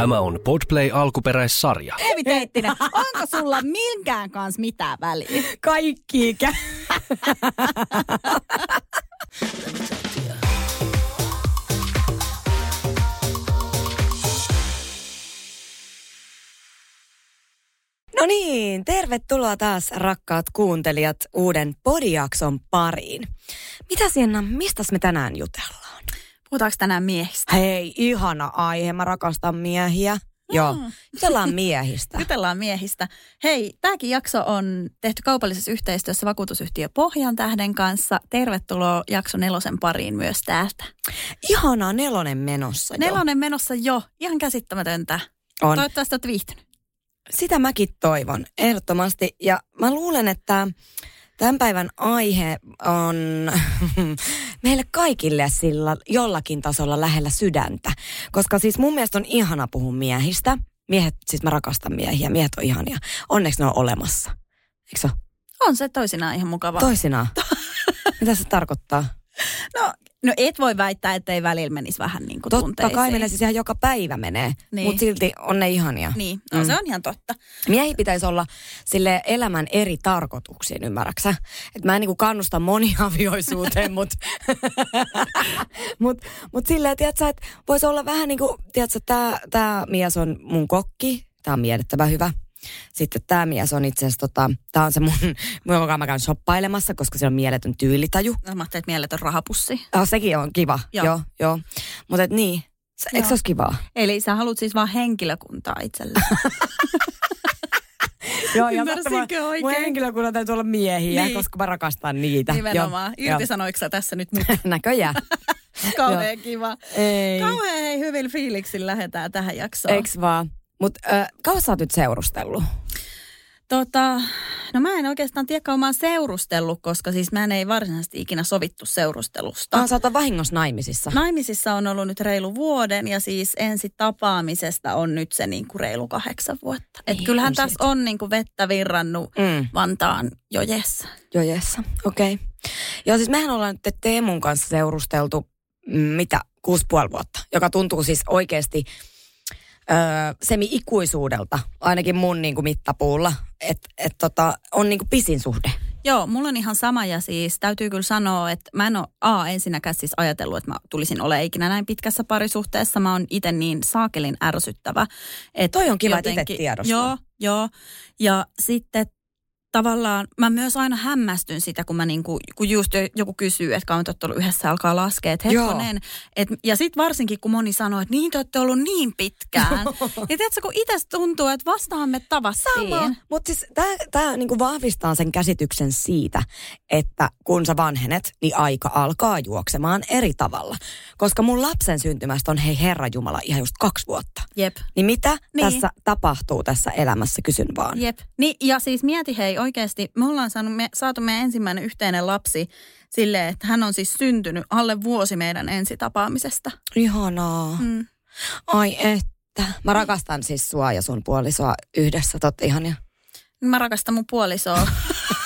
Tämä on Podplay alkuperäissarja. Eevi Teittinen, onko sulla minkään kanssa mitään väliä? Kaikki ikä. No niin, tervetuloa taas rakkaat kuuntelijat uuden podijakson pariin. Mitä Sienna, mistä me tänään jutellaan? Puhutaanko tänään miehistä? Hei, ihana aihe, mä rakastan miehiä. Joo, jutellaan miehistä. Jutellaan miehistä. Hei, tämäkin jakso on tehty kaupallisessa yhteistyössä vakuutusyhtiö Pohjan tähden kanssa. Tervetuloa jakso nelosen pariin myös täältä. Ihana nelonen menossa jo. Nelonen menossa jo. Ihan käsittämätöntä. On. Toivottavasti olet viihtynyt. Sitä mäkin toivon, ehdottomasti. Ja mä luulen, että tämän päivän aihe on meille kaikille sillä jollakin tasolla lähellä sydäntä. Koska siis mun mielestä on ihana puhua miehistä. Miehet, siis mä rakastan miehiä, miehet on ihania. Onneksi ne on olemassa. Eikö se? On se toisinaan ihan mukava. Toisinaan. Mitä se tarkoittaa? No, no et voi väittää, että ei välillä menisi vähän niin kuin Totta tunteisiin. kai menee siis ihan joka päivä menee, Niin. mutta silti on ne ihania. Niin, no Mm. se on ihan totta. Miehi pitäisi olla sille elämän eri tarkoituksiin, ymmärräksä? Et mä en niinku kannusta moniavioisuuteen, mutta mut, mut silleen, tiedätkö, että voisi olla vähän niin kuin, tiedätkö, tää mies on mun kokki, tää on miellyttävä hyvä. Sitten tämä mies on itse asiassa, tota, tämä on se mun, joka mä käyn shoppailemassa, koska se on mieletön tyylitaju. Mä ajattelin, että mieletön rahapussi. Ah, sekin on kiva, Joo. joo, joo. Mutta et niin, se, eikö se olisi kivaa? Eli sä haluat siis vaan henkilökuntaa itselle. Joo, Ymmärsinkö totta, mun- oikein? Mun henkilökunnan täytyy olla miehiä, Niin. koska mä rakastan niitä. Nimenomaan. Irtisanoiko sä tässä nyt joo. Näköjään. Kauhean kiva. Ei. Kauhean hei, hyvillä fiiliksin lähdetään tähän jaksoon. Eiks vaan? Mut äh, kauan sä oot nyt seurustellut? Tota, no mä en oikeastaan tiedä, kauan mä oon seurustellut, koska siis mä ei varsinaisesti ikinä sovittu seurustelusta. Ah, sä oot vahingossa naimisissa. Naimisissa on ollut nyt reilu vuoden ja siis ensi tapaamisesta on nyt se niin kuin reilu kahdeksan vuotta. Et Niin, kyllähän tässä on niin kuin vettä virrannut Mm. Vantaan jojessa. Joo, jessa. Okei. Okay. Joo, siis mehän ollaan nyt Teemun kanssa seurusteltu, mm, mitä, kuusi puoli vuotta, joka tuntuu siis oikeasti öö, semi-ikuisuudelta, ainakin mun niin kuin mittapuulla, että et, tota, on niin kuin pisin suhde. Joo, mulla on ihan sama ja siis täytyy kyllä sanoa, että mä en ole A ensinnäkään siis ajatellut, että mä tulisin ole ikinä näin pitkässä parisuhteessa. Mä oon itse niin saakelin ärsyttävä. Että Toi on kiva, että itse tiedostaa. Joo, joo. Ja sitten tavallaan mä myös aina hämmästyn sitä, kun mä niinku, kun just joku kysyy, että kauan te olette ollut yhdessä alkaa laskea, että hetkonen. Et, ja sitten varsinkin, kun moni sanoo, että niin te olette ollut niin pitkään. ja tiedätkö, kun itse tuntuu, että vastaan me tavattiin. Mutta siis tämä niinku vahvistaa sen käsityksen siitä, että kun sä vanhenet, niin aika alkaa juoksemaan eri tavalla. Koska mun lapsen syntymästä on hei Herra Jumala ihan just kaksi vuotta. Jep. Niin mitä niin. tässä tapahtuu tässä elämässä, kysyn vaan. Jep. Niin, ja siis mieti hei oikeasti, me ollaan saanut, me, saatu meidän ensimmäinen yhteinen lapsi silleen, että hän on siis syntynyt alle vuosi meidän ensitapaamisesta. Ihanaa. Mm. Ai että. Mä rakastan siis sua ja sun puolisoa yhdessä, totta ihania. Mä rakastan mun puolisoa.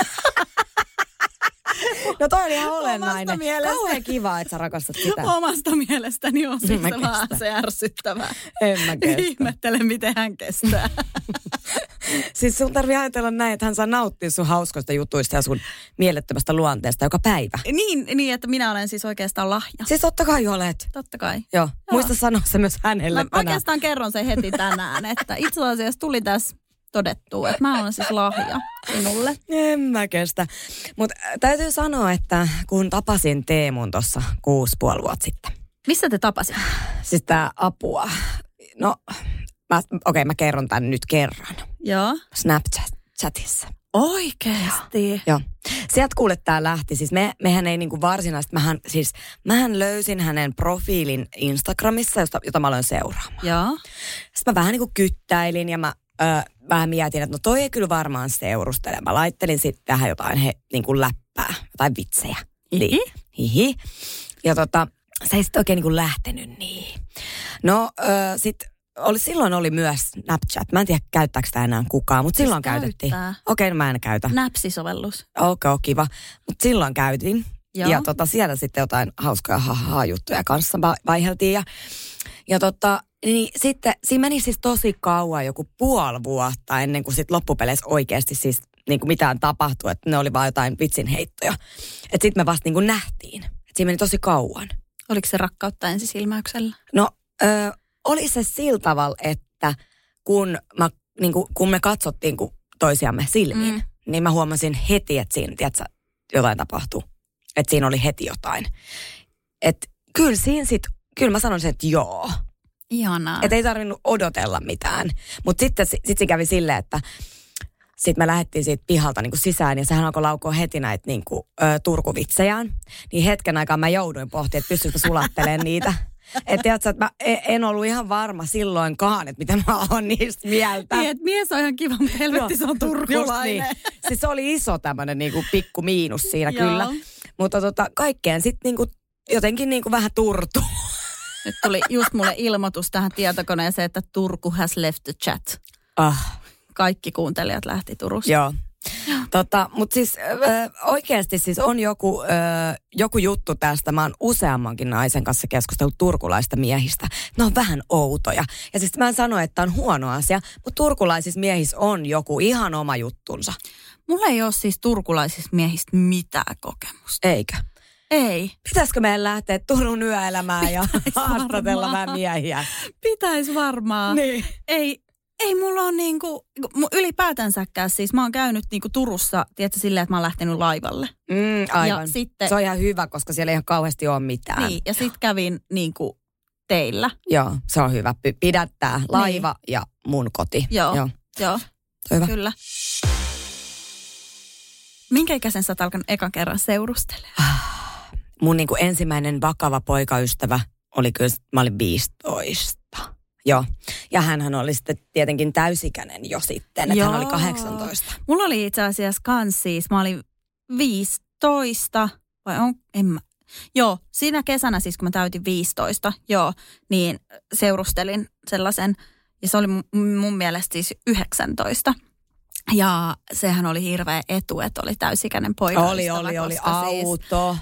No toi oli ihan olennainen. mielestä. Kauhean kiva, että sä rakastat sitä. Omasta mielestäni on siis Mä vähän kestän. se ärsyttävää. En mä kestä. Ihmettelen, miten hän kestää. Siis sun tarvii ajatella näin, että hän saa nauttia sun hauskoista jutuista ja sun mielettömästä luonteesta joka päivä. niin, niin, että minä olen siis oikeastaan lahja. Siis totta kai olet. Totta kai. Joo. Muista sanoa se myös hänelle Mä tänään. oikeastaan kerron sen heti tänään, että itse asiassa tuli tässä todettua, että mä olen siis lahja sinulle. En mä kestä. Mutta täytyy sanoa, että kun tapasin Teemun tuossa kuusi puoli vuotta sitten. Missä te tapasitte? Siis tää apua. No, mä, okei okay, mä kerron tän nyt kerran. Joo. Snapchatissa. Oikeesti? Joo. Sieltä kuule tää lähti. Siis me, mehän ei niinku varsinaisesti, mähän, siis, mähän löysin hänen profiilin Instagramissa, josta, jota mä aloin seuraamaan. Joo. Sitten mä vähän niinku kyttäilin ja mä ö, vähän mietin, että no toi ei kyllä varmaan seurustele. Mä laittelin sitten tähän jotain he, niin kuin läppää, jotain vitsejä. Hihi. Niin. Hihi. Ja tota, se ei sitten oikein niin kuin lähtenyt niin. No ö, sitten oli, silloin oli myös Snapchat. Mä en tiedä, käyttääkö sitä enää kukaan, mutta silloin käytettiin. käyttää. Okei, no mä en käytä. Näpsisovellus. Okei, okay, kiva. Mutta silloin käytin. Joo. Ja tota, siellä sitten jotain hauskoja ha-ha-juttuja kanssa va- vaiheltiin. Ja, ja tota, niin sitten siinä meni siis tosi kauan, joku puoli vuotta ennen kuin sitten loppupeleissä oikeasti siis niin kuin mitään tapahtui. Että ne oli vaan jotain vitsinheittoja. Että sitten me vasta niin kuin nähtiin. Että siinä meni tosi kauan. Oliko se rakkautta ensisilmäyksellä? No, ö, oli se sillä tavalla, että kun, mä, niin kuin, kun me katsottiin kun toisiamme silmiin, Mm. niin mä huomasin heti, että siinä tiedätkö, jotain tapahtuu. Että siinä oli heti jotain. Että kyllä siinä sit, kyllä mä sanoisin, että joo. Ihanaa. Että ei tarvinnut odotella mitään. Mutta sitten sit se kävi silleen, että sitten me lähdettiin siitä pihalta niin sisään ja sehän alkoi laukoa heti näitä niin kuin, ö, turkuvitsejään. Niin hetken aikaa mä jouduin pohtimaan, että pystyykö sulattelemaan niitä. Että tiedätkö, että mä e- en ollut ihan varma silloinkaan, että mitä mä oon niistä mieltä. Niin, että mies on ihan kiva, mutta helvetti se on Just turkulainen. niin. Siis se oli iso tämmöinen niinku pikku miinus siinä kyllä. Mutta tota, kaikkeen sitten niinku, jotenkin niinku vähän turtu. Nyt tuli just mulle ilmoitus tähän tietokoneeseen, että Turku has left the chat. Ah, Kaikki kuuntelijat lähti Turusta. joo. Tota, Mutta siis ö, oikeasti siis on joku, ö, joku juttu tästä. Mä oon useammankin naisen kanssa keskustellut turkulaista miehistä. Ne on vähän outoja. Ja siis mä en sano, että on huono asia, mutta turkulaisissa miehissä on joku ihan oma juttunsa. Mulla ei ole siis turkulaisista miehistä mitään kokemusta. Eikö? Ei. Pitäisikö meidän lähteä Turun yöelämään ja haastatella vähän miehiä? Pitäis varmaan. Niin. Ei, ei mulla on niinku, ylipäätänsäkään siis mä oon käynyt niinku Turussa, tiedätkö, silleen, että mä oon lähtenyt laivalle. Mm, aivan. Ja sitten, Se on ihan hyvä, koska siellä ei ihan kauheasti ole mitään. niin, ja sit kävin niinku teillä. Joo, se on hyvä. Pidättää laiva ja mun koti. Niin. Joo. Joo. Joo, hyvä. kyllä. Minkä ikäisen sä oot alkanut ekan kerran seurustelemaan? Mun niin kuin ensimmäinen vakava poikaystävä oli kyllä, mä olin 15. Joo. Ja hän oli sitten tietenkin täysikäinen jo sitten, että hän Joo. oli 18. Mulla oli itse asiassa kans siis, mä olin 15, vai on, en mä. Joo, siinä kesänä siis, kun mä täytin 15, joo, niin seurustelin sellaisen, ja se oli mun, mielestä siis 19. Ja sehän oli hirveä etu, että oli täysikäinen poika. Oli, oli, oli Siis, auto.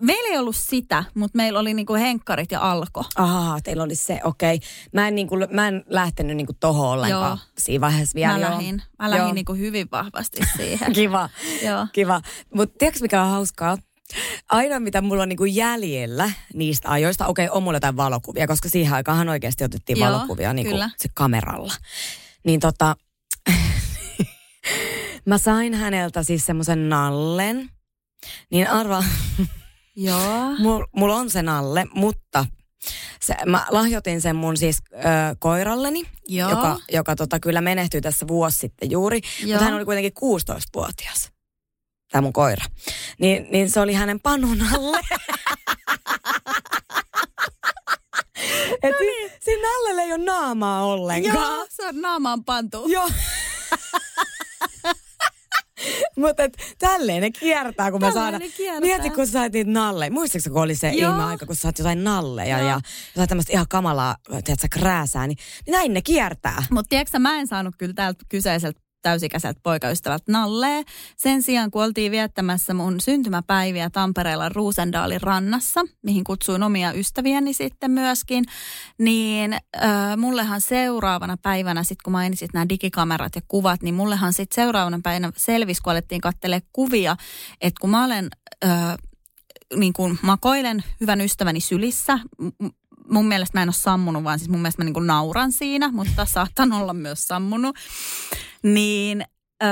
Meillä ei ollut sitä, mutta meillä oli niinku henkkarit ja alko. Ahaa, teillä oli se, okei. Mä en, niin kuin, mä en lähtenyt niin kuin tohon ollenkaan Joo. siinä vaiheessa vielä. Mä lähdin, mä lähdin niinku hyvin vahvasti siihen. Kiva. joo. Kiva. Mutta tiedätkö mikä on hauskaa? Aina mitä mulla on niinku jäljellä niistä ajoista, okei on mulla jotain valokuvia, koska siihen aikaan oikeasti otettiin Joo, valokuvia niinku kyllä. se kameralla. Niin tota, mä sain häneltä siis semmoisen nallen. Niin arva, Joo. mulla mul on se nalle, mutta se, mä lahjoitin sen mun siis ö, koiralleni, Joo. joka, joka tota, kyllä menehtyi tässä vuosi sitten juuri. Joo. Mutta hän oli kuitenkin 16-vuotias, tämä mun koira. Niin, niin se oli hänen panun alle. Et no niin. Allelle ei ole naamaa ollenkaan. Joo, se on naamaan pantu. Joo. Mutta tälleen ne kiertää, kun me saadaan. Mieti, kun sä sait niitä nalleja. Muistatko, kun oli se Joo. ihme aika, kun sä saat jotain nalleja Joo. ja jotain tämmöistä ihan kamalaa, tiedätkö, krääsää, niin, niin näin ne kiertää. Mutta tiedätkö mä en saanut kyllä täältä kyseiseltä täysikäiseltä poikaystävältä nallee. Sen sijaan, kun oltiin viettämässä mun syntymäpäiviä Tampereella Ruusendaalin rannassa, mihin kutsuin omia ystäviäni sitten myöskin, niin äh, mullehan seuraavana päivänä, sit kun mainitsit nämä digikamerat ja kuvat, niin mullehan sitten seuraavana päivänä selvisi, kun alettiin kattelee kuvia, että kun mä olen... Äh, niin kuin makoilen hyvän ystäväni sylissä. Mun mielestä mä en ole sammunut, vaan siis mun mielestä mä niin kuin nauran siinä, mutta saatan olla myös sammunut. Niin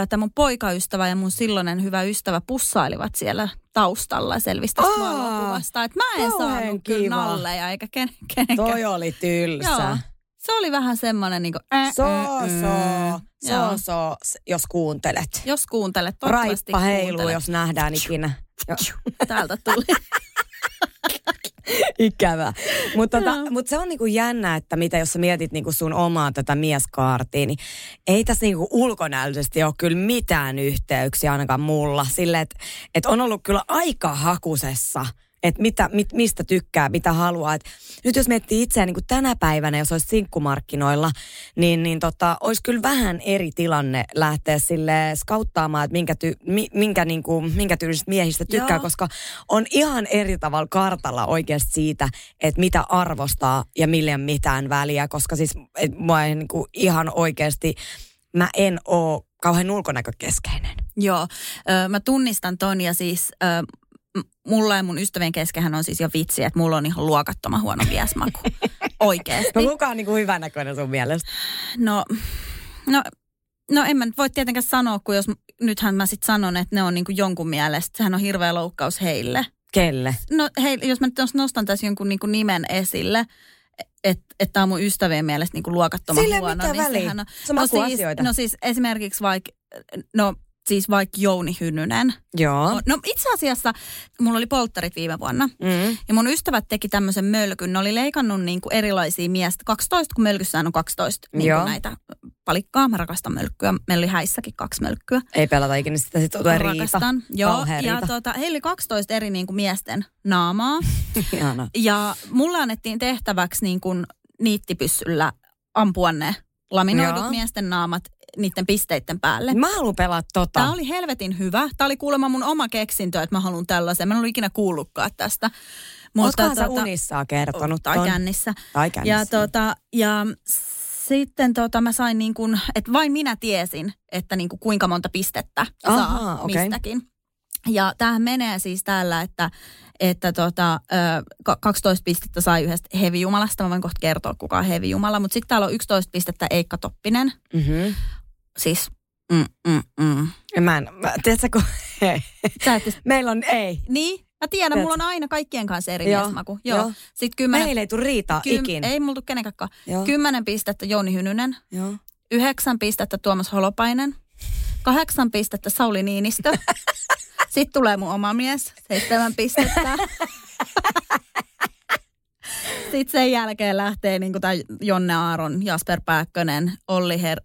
tämä mun poikaystävä ja mun silloinen hyvä ystävä pussailivat siellä taustalla Aa, valokuvasta. Että mä en saanut kyllä nalleja eikä ken, kenenkään. Toi oli tylsä. Joo. Se oli vähän semmoinen niin kuin, äh, So, äh, so, äh. so, so, jos kuuntelet. Jos kuuntelet, toivottavasti Raippa heiluu, kuuntelet. jos nähdään ikinä. Täältä tuli. Ikävä. Mutta tota, Joo. mut se on niinku jännä, että mitä jos sä mietit niinku sun omaa tätä mieskaartia, niin ei tässä niinku ulkonäöllisesti ole kyllä mitään yhteyksiä ainakaan mulla. Sille, että et on ollut kyllä aika hakusessa että mitä, mit, mistä tykkää, mitä haluaa. Et nyt jos miettii itseään niin kuin tänä päivänä, jos olisi sinkkumarkkinoilla, niin, niin tota, olisi kyllä vähän eri tilanne lähteä sille skauttaamaan, että minkä, ty, mi, minkä, niin kuin, minkä tyylisistä miehistä tykkää, Joo. koska on ihan eri tavalla kartalla oikeasti siitä, että mitä arvostaa ja ole mitään väliä, koska siis et, mua ei, niin kuin, ihan oikeasti, mä en ole kauhean ulkonäkökeskeinen. Joo, mä tunnistan ton ja siis mulla ja mun ystävien keskenhän on siis jo vitsi, että mulla on ihan luokattoman huono miesmaku. Oikeesti. No kuka on niin kuin hyvänäköinen sun mielestä? No, no, no en mä nyt voi tietenkään sanoa, kun jos nythän mä sitten sanon, että ne on niinku jonkun mielestä, sehän on hirveä loukkaus heille. Kelle? No hei, jos mä nyt nostan tässä jonkun niinku nimen esille, että et tämä on mun ystävien mielestä niinku luokattoman Sillä ei huono. mitään väliä. sehän on, Se on no, siis, no siis esimerkiksi vaikka, no siis vaikka Jouni Hynynen. Joo. No itse asiassa mulla oli polttarit viime vuonna. Mm. Ja mun ystävät teki tämmöisen mölkyn. Ne oli leikannut niinku erilaisia miestä. 12, kun mölkyssään on 12 niinku näitä palikkaa. Mä rakastan mölkkyä. Meillä oli häissäkin kaksi mölkkyä. Ei pelata ikinä sitä, sitten tulee riita. Rakastan. Joo, Kauhea ja riita. tota, heillä oli 12 eri niinku miesten naamaa. Ja mulle annettiin tehtäväksi niinku niittipyssyllä ampua ne laminoidut Joo. miesten naamat niiden pisteiden päälle. Mä haluan pelaa tota. Tämä oli helvetin hyvä. Tämä oli kuulemma mun oma keksintö, että mä haluan tällaisen. Mä en ollut ikinä kuullutkaan tästä. Ootkohan sä unissaan kertonut Tai ton? kännissä. Tai kännissä. Ja, tota, ja sitten tota, mä sain niin kuin, että vain minä tiesin, että niin kuin kuinka monta pistettä Ahaa, saa okei. mistäkin. Ja tämähän menee siis täällä, että, että tota, ö, ka- 12 pistettä sai yhdestä hevijumalasta. Mä voin kohta kertoa, kuka on hevijumala. Mutta sitten täällä on 11 pistettä Eikka Toppinen. Mm-hmm. Siis, mm, mm, mm. Mä en, mä, tiedätkö, kun. Sä et, meillä on, ei. niin, mä tiedän, Tiedätkö? mulla on aina kaikkien kanssa eri Joo, miesmaku. Joo. joo. Sitten kymmenen, Meillä ei tule riitaa ikin. ei mulla tule kenenkään. Joo. Kymmenen pistettä Jouni Hynynen. Joo. Yhdeksän pistettä Tuomas Holopainen. Kahdeksan pistettä Sauli Niinistö. Sitten tulee mun oma mies, seitsemän pistettä. Sitten sen jälkeen lähtee niin tämä Jonne Aaron, Jasper Pääkkönen, Olli Her...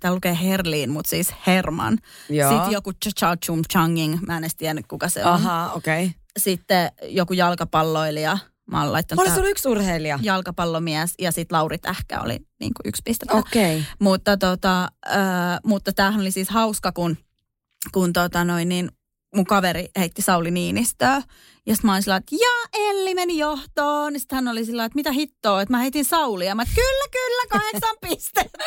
Tää lukee Herliin, mutta siis Herman. Joo. Sitten joku Cha Chum Changing, mä en edes tiennyt kuka se on. Aha, okei. Okay. Sitten joku jalkapalloilija, mä oon laittanut Oli sulla yksi urheilija? jalkapallomies ja sitten Lauri Tähkä oli niin kuin yksi piste. Okei. Okay. Mutta, tota, äh, mutta tämähän oli siis hauska, kun, kun tota noin, niin mun kaveri heitti Sauli Niinistöä. Ja sitten mä olin sillä, että ja Elli meni johtoon. Ja sitten hän oli sillä, että mitä hittoa, että mä heitin Saulia. Mä, kyllä, kyllä, kahdeksan pistettä.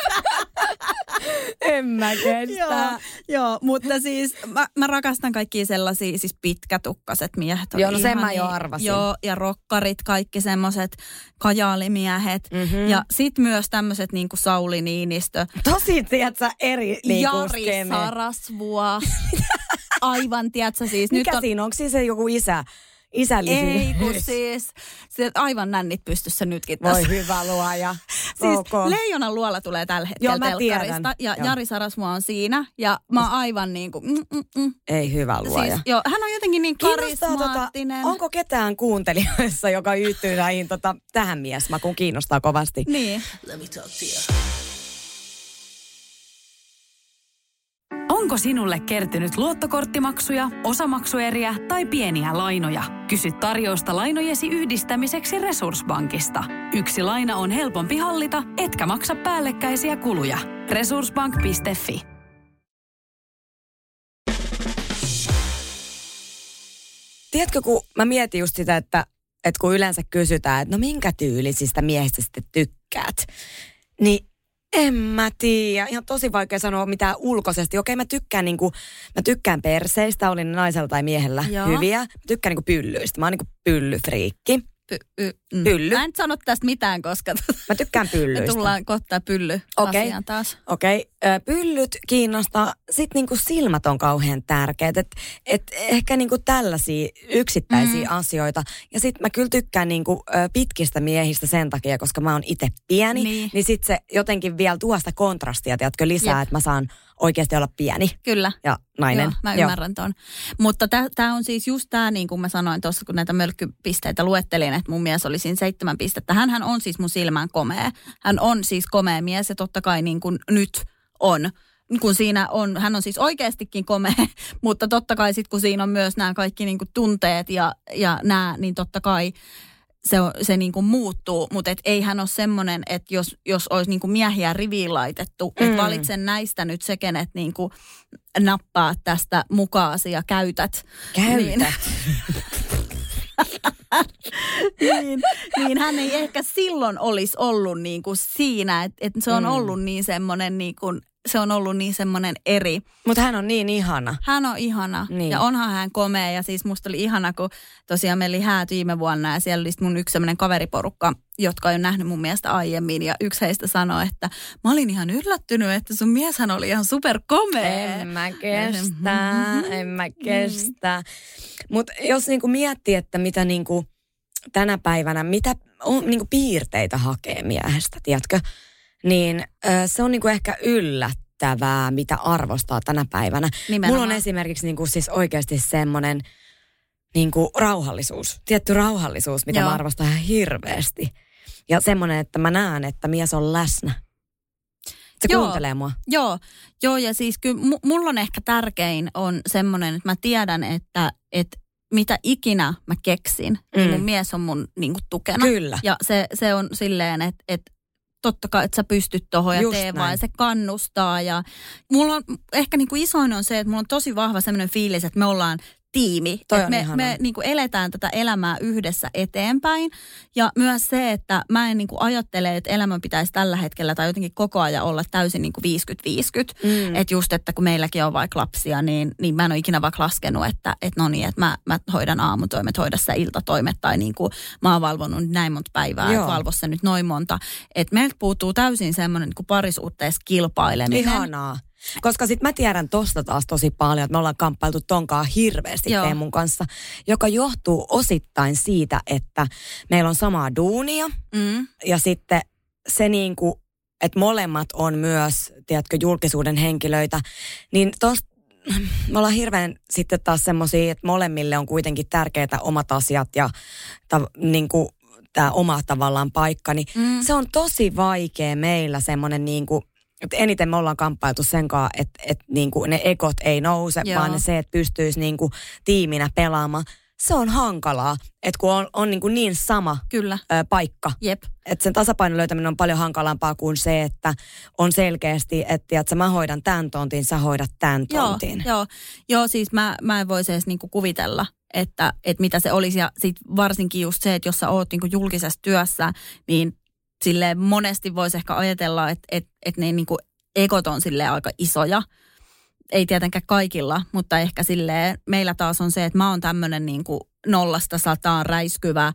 En mä kestä. joo, joo, mutta siis mä, mä rakastan kaikkia sellaisia siis pitkätukkaset miehet. Joo, no sen mä jo arvasin. Joo, ja rokkarit, kaikki semmoiset kajaalimiehet. Mhm. Ja sit myös tämmöiset niin kuin Sauli Niinistö, Tosi, tiedätkö, eri niinku Jari skene. Sarasvuo. Aivan, tiedätkö siis. Mikä nyt on, siinä? Onko siis se joku isä? Isällisyys? ei, kun siis, se aivan nännit pystyssä nytkin Voi tässä. hyvä luoja. Siis ok. Leijonan luola tulee tällä hetkellä Joo, mä telkkarista. tiedän. Ja Joo. Jari Sarasvuo on siinä. Ja mä oon aivan niin kuin, mm, mm, mm. Ei hyvä luoja. Siis, joo, hän on jotenkin niin Kiinnostaa, karismaattinen. tota, onko ketään kuuntelijoissa, joka yhtyy näihin tota, tähän miesmakuun? Kiinnostaa kovasti. Niin. Onko sinulle kertynyt luottokorttimaksuja, osamaksueriä tai pieniä lainoja? Kysy tarjousta lainojesi yhdistämiseksi Resurssbankista. Yksi laina on helpompi hallita, etkä maksa päällekkäisiä kuluja. Resurssbank.fi Tiedätkö, kun mä mietin just sitä, että, että kun yleensä kysytään, että no minkä tyylisistä miehistä sitten tykkäät, niin en mä tiedä. Ihan tosi vaikea sanoa mitään ulkoisesti. Okei, mä tykkään niinku, mä tykkään perseistä, olin naisella tai miehellä Joo. hyviä. Mä tykkään niinku pyllyistä. Mä oon niinku pyllyfriikki. Py, y, mm. Pylly. Mä en sano tästä mitään, koska Mä tykkään me pyllyistä. tullaan kohtaa pylly Okei. asiaan taas. Okei, ö, pyllyt kiinnostaa, sit niinku silmät on kauhean tärkeät. Et, et ehkä niinku tällaisia yksittäisiä mm. asioita. Ja sit mä kyllä tykkään niinku, pitkistä miehistä sen takia, koska mä oon itse pieni. Niin. Niin sit se jotenkin vielä tuo sitä kontrastia, tiedätkö, lisää, että mä saan oikeasti olla pieni Kyllä. ja nainen. Joo, mä ymmärrän ton. Mutta tämä on siis just tämä, niin kuin mä sanoin tuossa, kun näitä mölkkypisteitä luettelin, että mun mies oli siinä seitsemän pistettä. Hänhän on siis mun silmään komea. Hän on siis komea mies ja totta kai niin kuin nyt on kun siinä on, hän on siis oikeastikin komea, mutta totta kai sitten kun siinä on myös nämä kaikki niin kuin tunteet ja, ja nämä, niin totta kai se, on- se niin kuin muuttuu, mutta et ei hän ole semmoinen, että jos, jos olisi niin kuin miehiä riviin laitettu, mm. Että valitsen näistä nyt se, kenet niin kuin nappaa tästä mukaasi ja käytät. Käytä. Niin, niin, niin hän ei ehkä silloin olisi ollut niin kuin siinä, että, että se on Mm. ollut niin semmoinen niin kuin, se on ollut niin semmoinen eri. Mutta hän on niin ihana. Hän on ihana Niin. ja onhan hän komea ja siis musta oli ihana, kun tosiaan meillä oli häät viime vuonna ja siellä oli mun yksi semmoinen kaveriporukka, jotka on jo nähnyt mun mielestä aiemmin ja yksi heistä sanoi, että mä olin ihan yllättynyt, että sun mieshän oli ihan superkomea. En mä kestä, en mä kestä. Mutta jos niinku miettii, että mitä niinku tänä päivänä, mitä on, niinku piirteitä hakee miehestä, tiedätkö? Niin se on niinku ehkä yllättävää, mitä arvostaa tänä päivänä. Nimenomaan. Mulla on esimerkiksi niinku siis oikeasti semmoinen niinku rauhallisuus, tietty rauhallisuus, mitä Joo. mä arvostan ihan hirveästi. Ja semmoinen, että mä näen, että mies on läsnä. Se Joo. kuuntelee mua. Joo, joo ja siis kyllä mu- mulla on ehkä tärkein on semmoinen, että mä tiedän, että, että mitä ikinä mä keksin, mm. niin Mm. mun mies on mun niin kuin, tukena. Kyllä. Ja se, se on silleen, että, että totta kai, että sä pystyt tuohon ja Just tee vaan. näin. Se kannustaa. Ja mulla on, ehkä niin kuin isoin on se, että mulla on tosi vahva semmoinen fiilis, että me ollaan tiimi. Toi me, ihanaa. me niin kuin eletään tätä elämää yhdessä eteenpäin. Ja myös se, että mä en niin kuin ajattele, että elämän pitäisi tällä hetkellä tai jotenkin koko ajan olla täysin niin kuin 50-50. Mm. Että just, että kun meilläkin on vaikka lapsia, niin, niin mä en ole ikinä vaikka laskenut, että, että no niin, että mä, mä hoidan aamutoimet, hoida sä iltatoimet tai niin kuin mä oon valvonut näin monta päivää, Joo. että valvo sä nyt noin monta. Että meiltä puuttuu täysin semmoinen niin parisuhteessa kilpaileminen. Ihanaa. Koska sit mä tiedän tosta taas tosi paljon, että me ollaan kamppailtu tonkaan hirveästi Joo. Teemun kanssa, joka johtuu osittain siitä, että meillä on samaa duunia Mm. ja sitten se niinku, että molemmat on myös, tiedätkö, julkisuuden henkilöitä, niin tosta me ollaan hirveän sitten taas semmoisia, että molemmille on kuitenkin tärkeitä omat asiat ja ta, niinku, tämä oma tavallaan paikka, niin Mm. se on tosi vaikea meillä semmoinen niin kuin, että eniten me ollaan kamppailtu sen kanssa, että, että niin kuin ne ekot ei nouse, Joo. Joo. vaan se, että pystyisi niin kuin tiiminä pelaamaan. Se on hankalaa, että kun on, on niin, kuin niin sama Kyllä, ö, paikka, jep. että sen tasapainon löytäminen on paljon hankalampaa kuin se, että on selkeästi, että, että mä hoidan tämän tontin, sä hoidat tämän Joo, tontin. joo, joo, siis mä, mä en voisi edes niinku kuvitella, että, että mitä se olisi. Ja sit varsinkin just se, että jos sä oot niinku julkisessa työssä, niin sille monesti voisi ehkä ajatella, että, että, että ne niinku ekot on sille aika isoja. Ei tietenkään kaikilla, mutta ehkä silleen, meillä taas on se, että mä oon tämmöinen niinku nollasta sataan räiskyvä,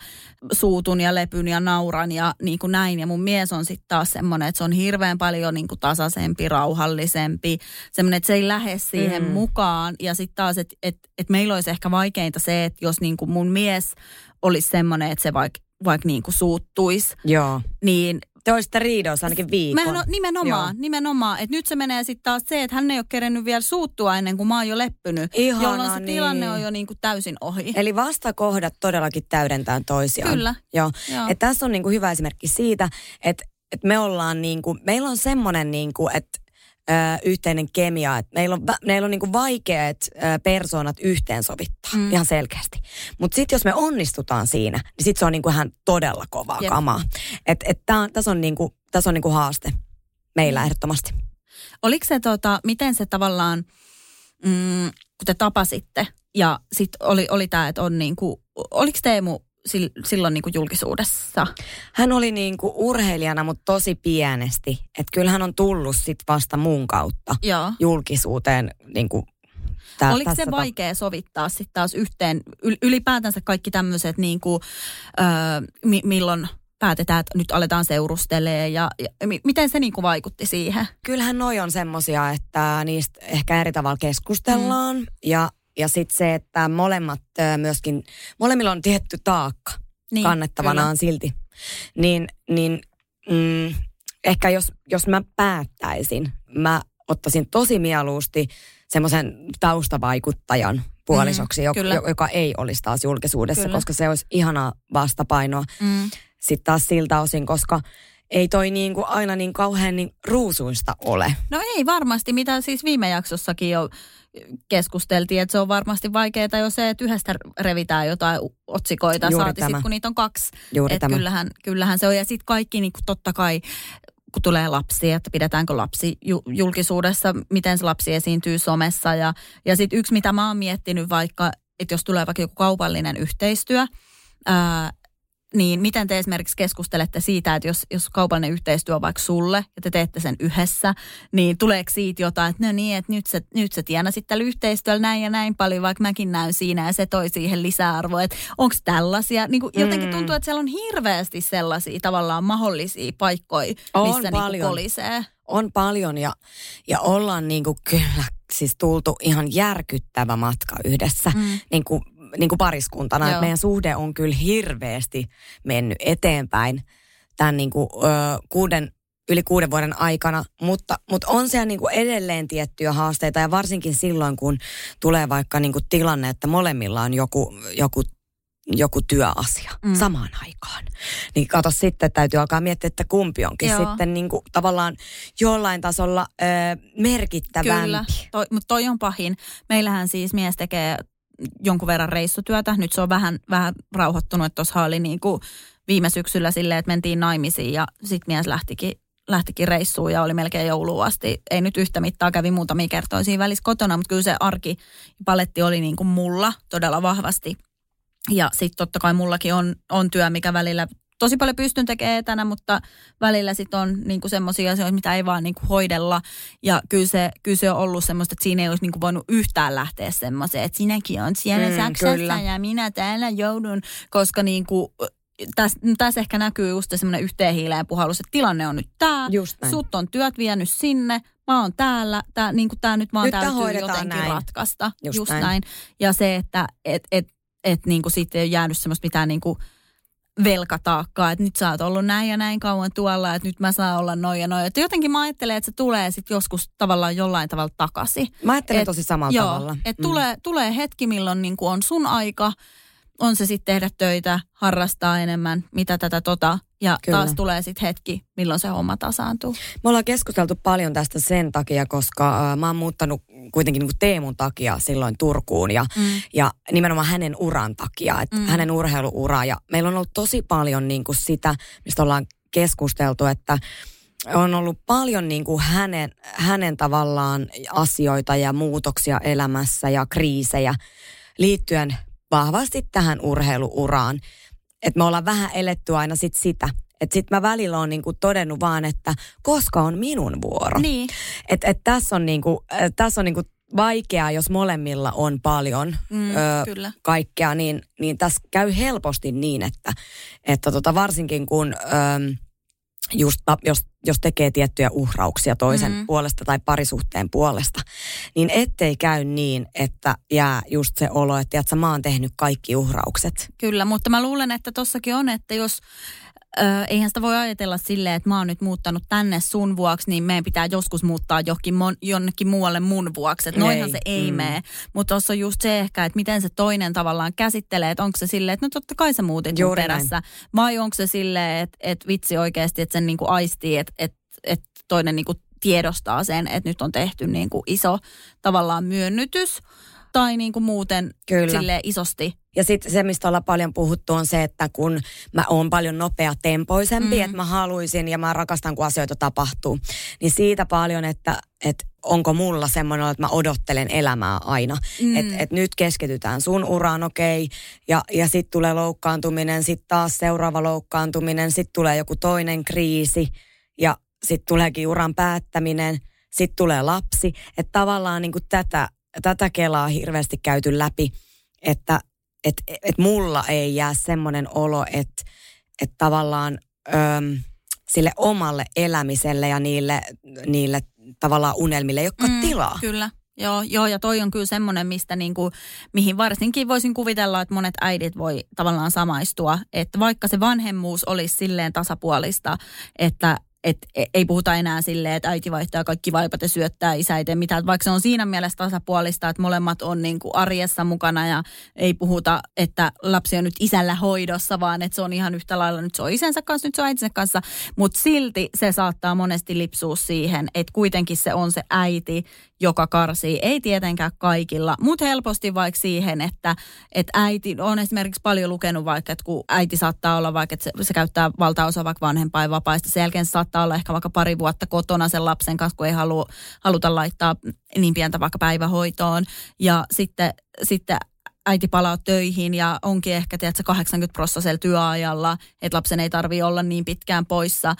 suutun ja lepyn ja nauran ja niin kuin näin. Ja mun mies on sitten taas semmoinen, että se on hirveän paljon niin kuin tasaisempi, rauhallisempi, semmoinen, että se ei lähde siihen mm. mukaan. Ja sitten taas, että et, et meillä olisi ehkä vaikeinta se, että jos niin kuin mun mies olisi semmoinen, että se vaikka vaik niin kuin suuttuisi, Joo. niin Te olisitte riidoissa ainakin viikon. Mehän on nimenomaan, Joo. nimenomaan. Että nyt se menee sitten taas se, että hän ei ole kerennyt vielä suuttua ennen kuin mä oon jo leppynyt. Ihana, jolloin se tilanne niin. on jo niin kuin täysin ohi. Eli vastakohdat todellakin täydentää toisiaan. Kyllä. Joo. Joo. Et tässä on niinku hyvä esimerkki siitä, että et me ollaan niinku, meillä on semmoinen niinku, että ö, yhteinen kemia, että meillä on, meillä on niinku vaikeat persoonat yhteensovittaa Mm. ihan selkeästi. Mutta sitten jos me onnistutaan siinä, niin sitten se on niinku ihan todella kovaa Jep. kamaa. Et, et tässä on, niinku, tässä on niinku haaste meillä Mm. ehdottomasti. Oliko se tota, miten se tavallaan, mm, kun te tapasitte ja sitten oli, oli tämä, että on niinku, oliko Teemu sil, silloin niinku julkisuudessa? Hän oli niinku urheilijana, mutta tosi pienesti. Että kyllä hän on tullut sit vasta mun kautta Joo. julkisuuteen niinku, tää, Oliko tässä se ta- vaikea sovittaa sitten taas yhteen, yl- ylipäätänsä kaikki tämmöiset, niin kuin, öö, mi- milloin päätetään, että nyt aletaan seurustelee ja, ja miten se niin kuin vaikutti siihen? Kyllähän noi on semmosia, että niistä ehkä eri tavalla keskustellaan mm. ja, ja sitten se, että molemmat myöskin, molemmilla on tietty taakka niin, kannettavanaan kyllä. silti. Niin, niin mm, ehkä jos, jos mä päättäisin, mä ottaisin tosi mieluusti semmoisen taustavaikuttajan puolisoksi, mm, joka, joka ei olisi taas julkisuudessa, kyllä. koska se olisi ihana vastapainoa mm. sitten taas siltä osin, koska ei toi niin kuin aina niin kauhean niin ruusuista ole. No ei varmasti, mitä siis viime jaksossakin jo keskusteltiin, että se on varmasti vaikeaa jo se, että yhdestä revitään jotain otsikoita, Juuri saati sitten kun niitä on kaksi. Juuri tämä. Kyllähän, kyllähän se on. Ja sitten kaikki niin kuin totta kai kun tulee lapsi, että pidetäänkö lapsi julkisuudessa, miten se lapsi esiintyy somessa. Ja, ja sitten yksi, mitä mä oon miettinyt vaikka, että jos tulee vaikka joku kaupallinen yhteistyö, ää, niin miten te esimerkiksi keskustelette siitä, että jos, jos kaupallinen yhteistyö on vaikka sulle ja te teette sen yhdessä, niin tuleeko siitä jotain, että no niin, että nyt sä, nyt sä tienasit tällä yhteistyöllä näin ja näin paljon, vaikka mäkin näyn siinä ja se toi siihen lisäarvoa. Että onko tällaisia, niin kuin jotenkin mm. tuntuu, että siellä on hirveästi sellaisia tavallaan mahdollisia paikkoja, on missä paljon. Niin kolisee. On paljon ja, ja ollaan niin kuin kyllä siis tultu ihan järkyttävä matka yhdessä. Mm. Niin kuin niin kuin pariskuntana. Että meidän suhde on kyllä hirveästi mennyt eteenpäin tämän niin kuin, ö, kuuden, yli kuuden vuoden aikana, mutta, mutta on siellä niin kuin edelleen tiettyjä haasteita ja varsinkin silloin, kun tulee vaikka niin kuin tilanne, että molemmilla on joku, joku joku työasia mm. samaan aikaan. Niin kato sitten, täytyy alkaa miettiä, että kumpi onkin Joo. sitten niin kuin, tavallaan jollain tasolla ö, merkittävämpi. Kyllä, toi, mutta toi on pahin. Meillähän siis mies tekee jonkun verran reissutyötä. Nyt se on vähän, vähän rauhoittunut, että tuossa oli niin kuin viime syksyllä silleen, että mentiin naimisiin ja sitten mies lähtikin lähtikin reissuun ja oli melkein jouluun asti. Ei nyt yhtä mittaa, kävi muutamia kertoja siinä välissä kotona, mutta kyllä se arki paletti oli niin kuin mulla todella vahvasti. Ja sitten totta kai mullakin on, on työ, mikä välillä tosi paljon pystyn tekemään etänä, mutta välillä sitten on niinku semmoisia asioita, mitä ei vaan niinku hoidella. Ja kyllä se, kyllä se on ollut semmoista, että siinä ei olisi niinku voinut yhtään lähteä semmoiseen, että sinäkin on siellä mm, Saksassa kyllä. ja minä täällä joudun, koska niinku, tässä täs ehkä näkyy just semmoinen yhteen hiileen puhallus, että tilanne on nyt tämä, sut on työt vienyt sinne, mä oon täällä, tää, niin kuin tää nyt vaan nyt täytyy jotenkin näin. ratkaista. Just, just näin. näin. Ja se, että et, et, et, niin kuin siitä ei ole jäänyt semmoista mitään niin kuin velkataakkaa, että nyt sä oot ollut näin ja näin kauan tuolla, että nyt mä saan olla noin ja noin. Että jotenkin mä ajattelen, että se tulee sitten joskus tavallaan jollain tavalla takaisin. Mä ajattelen et, tosi samalla joo, tavalla. Että mm. tulee, tulee hetki, milloin niin on sun aika, on se sitten tehdä töitä, harrastaa enemmän, mitä tätä tota. Ja Kyllä. taas tulee sitten hetki, milloin se homma tasaantuu. Me ollaan keskusteltu paljon tästä sen takia, koska äh, mä oon muuttanut kuitenkin niin kuin Teemun takia silloin Turkuun ja, mm. ja nimenomaan hänen uran takia, että mm. hänen urheiluura. Ja meillä on ollut tosi paljon niin kuin sitä, mistä ollaan keskusteltu, että on ollut paljon niin kuin hänen, hänen tavallaan asioita ja muutoksia elämässä ja kriisejä liittyen vahvasti tähän urheiluuraan. Että me ollaan vähän eletty aina sit sitä. Että sitten mä välillä on niinku todennut vaan, että koska on minun vuoro. Niin. Että et tässä on, niinku, tässä on niinku vaikeaa, jos molemmilla on paljon mm, ö, kyllä. kaikkea, niin, niin tässä käy helposti niin, että, että tota, varsinkin kun... Ö, just jos, jos tekee tiettyjä uhrauksia toisen mm-hmm. puolesta tai parisuhteen puolesta, niin ettei käy niin, että jää just se olo, että tiedätkö, mä oon tehnyt kaikki uhraukset. Kyllä, mutta mä luulen, että tossakin on, että jos Öö, eihän sitä voi ajatella silleen, että mä oon nyt muuttanut tänne sun vuoksi, niin meidän pitää joskus muuttaa johonkin mon, jonnekin muualle mun vuoksi. Että noinhan se ei mm. mene. Mutta tuossa on just se ehkä, että miten se toinen tavallaan käsittelee, että onko se silleen, että no totta kai sä muutit Juuri perässä. Näin. Vai onko se silleen, että, että vitsi oikeasti, että sen niinku aistii, että, että, että toinen niinku tiedostaa sen, että nyt on tehty niinku iso tavallaan myönnytys tai niin kuin muuten Kyllä. Sille isosti. Ja sitten se, mistä ollaan paljon puhuttu, on se, että kun mä oon paljon nopeatempoisempi, mm. että mä haluaisin ja mä rakastan, kun asioita tapahtuu, niin siitä paljon, että, että onko mulla semmoinen, että mä odottelen elämää aina. Mm. Että et nyt keskitytään sun uraan, okei, okay, ja, ja sitten tulee loukkaantuminen, sitten taas seuraava loukkaantuminen, sitten tulee joku toinen kriisi, ja sitten tuleekin uran päättäminen, sitten tulee lapsi. Että tavallaan niin kuin tätä tätä kelaa hirveästi käyty läpi, että et, et mulla ei jää semmoinen olo, että että tavallaan öm, sille omalle elämiselle ja niille, niille tavallaan unelmille ei olekaan mm, tilaa. Kyllä. Joo, joo, ja toi on kyllä semmoinen, mistä niinku, mihin varsinkin voisin kuvitella, että monet äidit voi tavallaan samaistua. Että vaikka se vanhemmuus olisi silleen tasapuolista, että että e, ei puhuta enää silleen, että äiti vaihtaa kaikki vaipat ja syöttää isä itse mitään. Vaikka se on siinä mielessä tasapuolista, että molemmat on niin kuin arjessa mukana ja ei puhuta, että lapsi on nyt isällä hoidossa, vaan että se on ihan yhtä lailla, nyt se on isänsä kanssa, nyt se on äitinsä kanssa. Mutta silti se saattaa monesti lipsua siihen, että kuitenkin se on se äiti, joka karsii. Ei tietenkään kaikilla, mutta helposti vaikka siihen, että, että äiti on esimerkiksi paljon lukenut vaikka, että kun äiti saattaa olla vaikka, että se, se käyttää valtaosa vaikka vanhempainvapaista, sen jälkeen se saattaa olla ehkä vaikka pari vuotta kotona sen lapsen kanssa, kun ei halu, haluta laittaa niin pientä vaikka päivähoitoon. Ja sitten, sitten äiti palaa töihin ja onkin ehkä tiedätkö, 80 prosenttia työajalla, että lapsen ei tarvitse olla niin pitkään poissa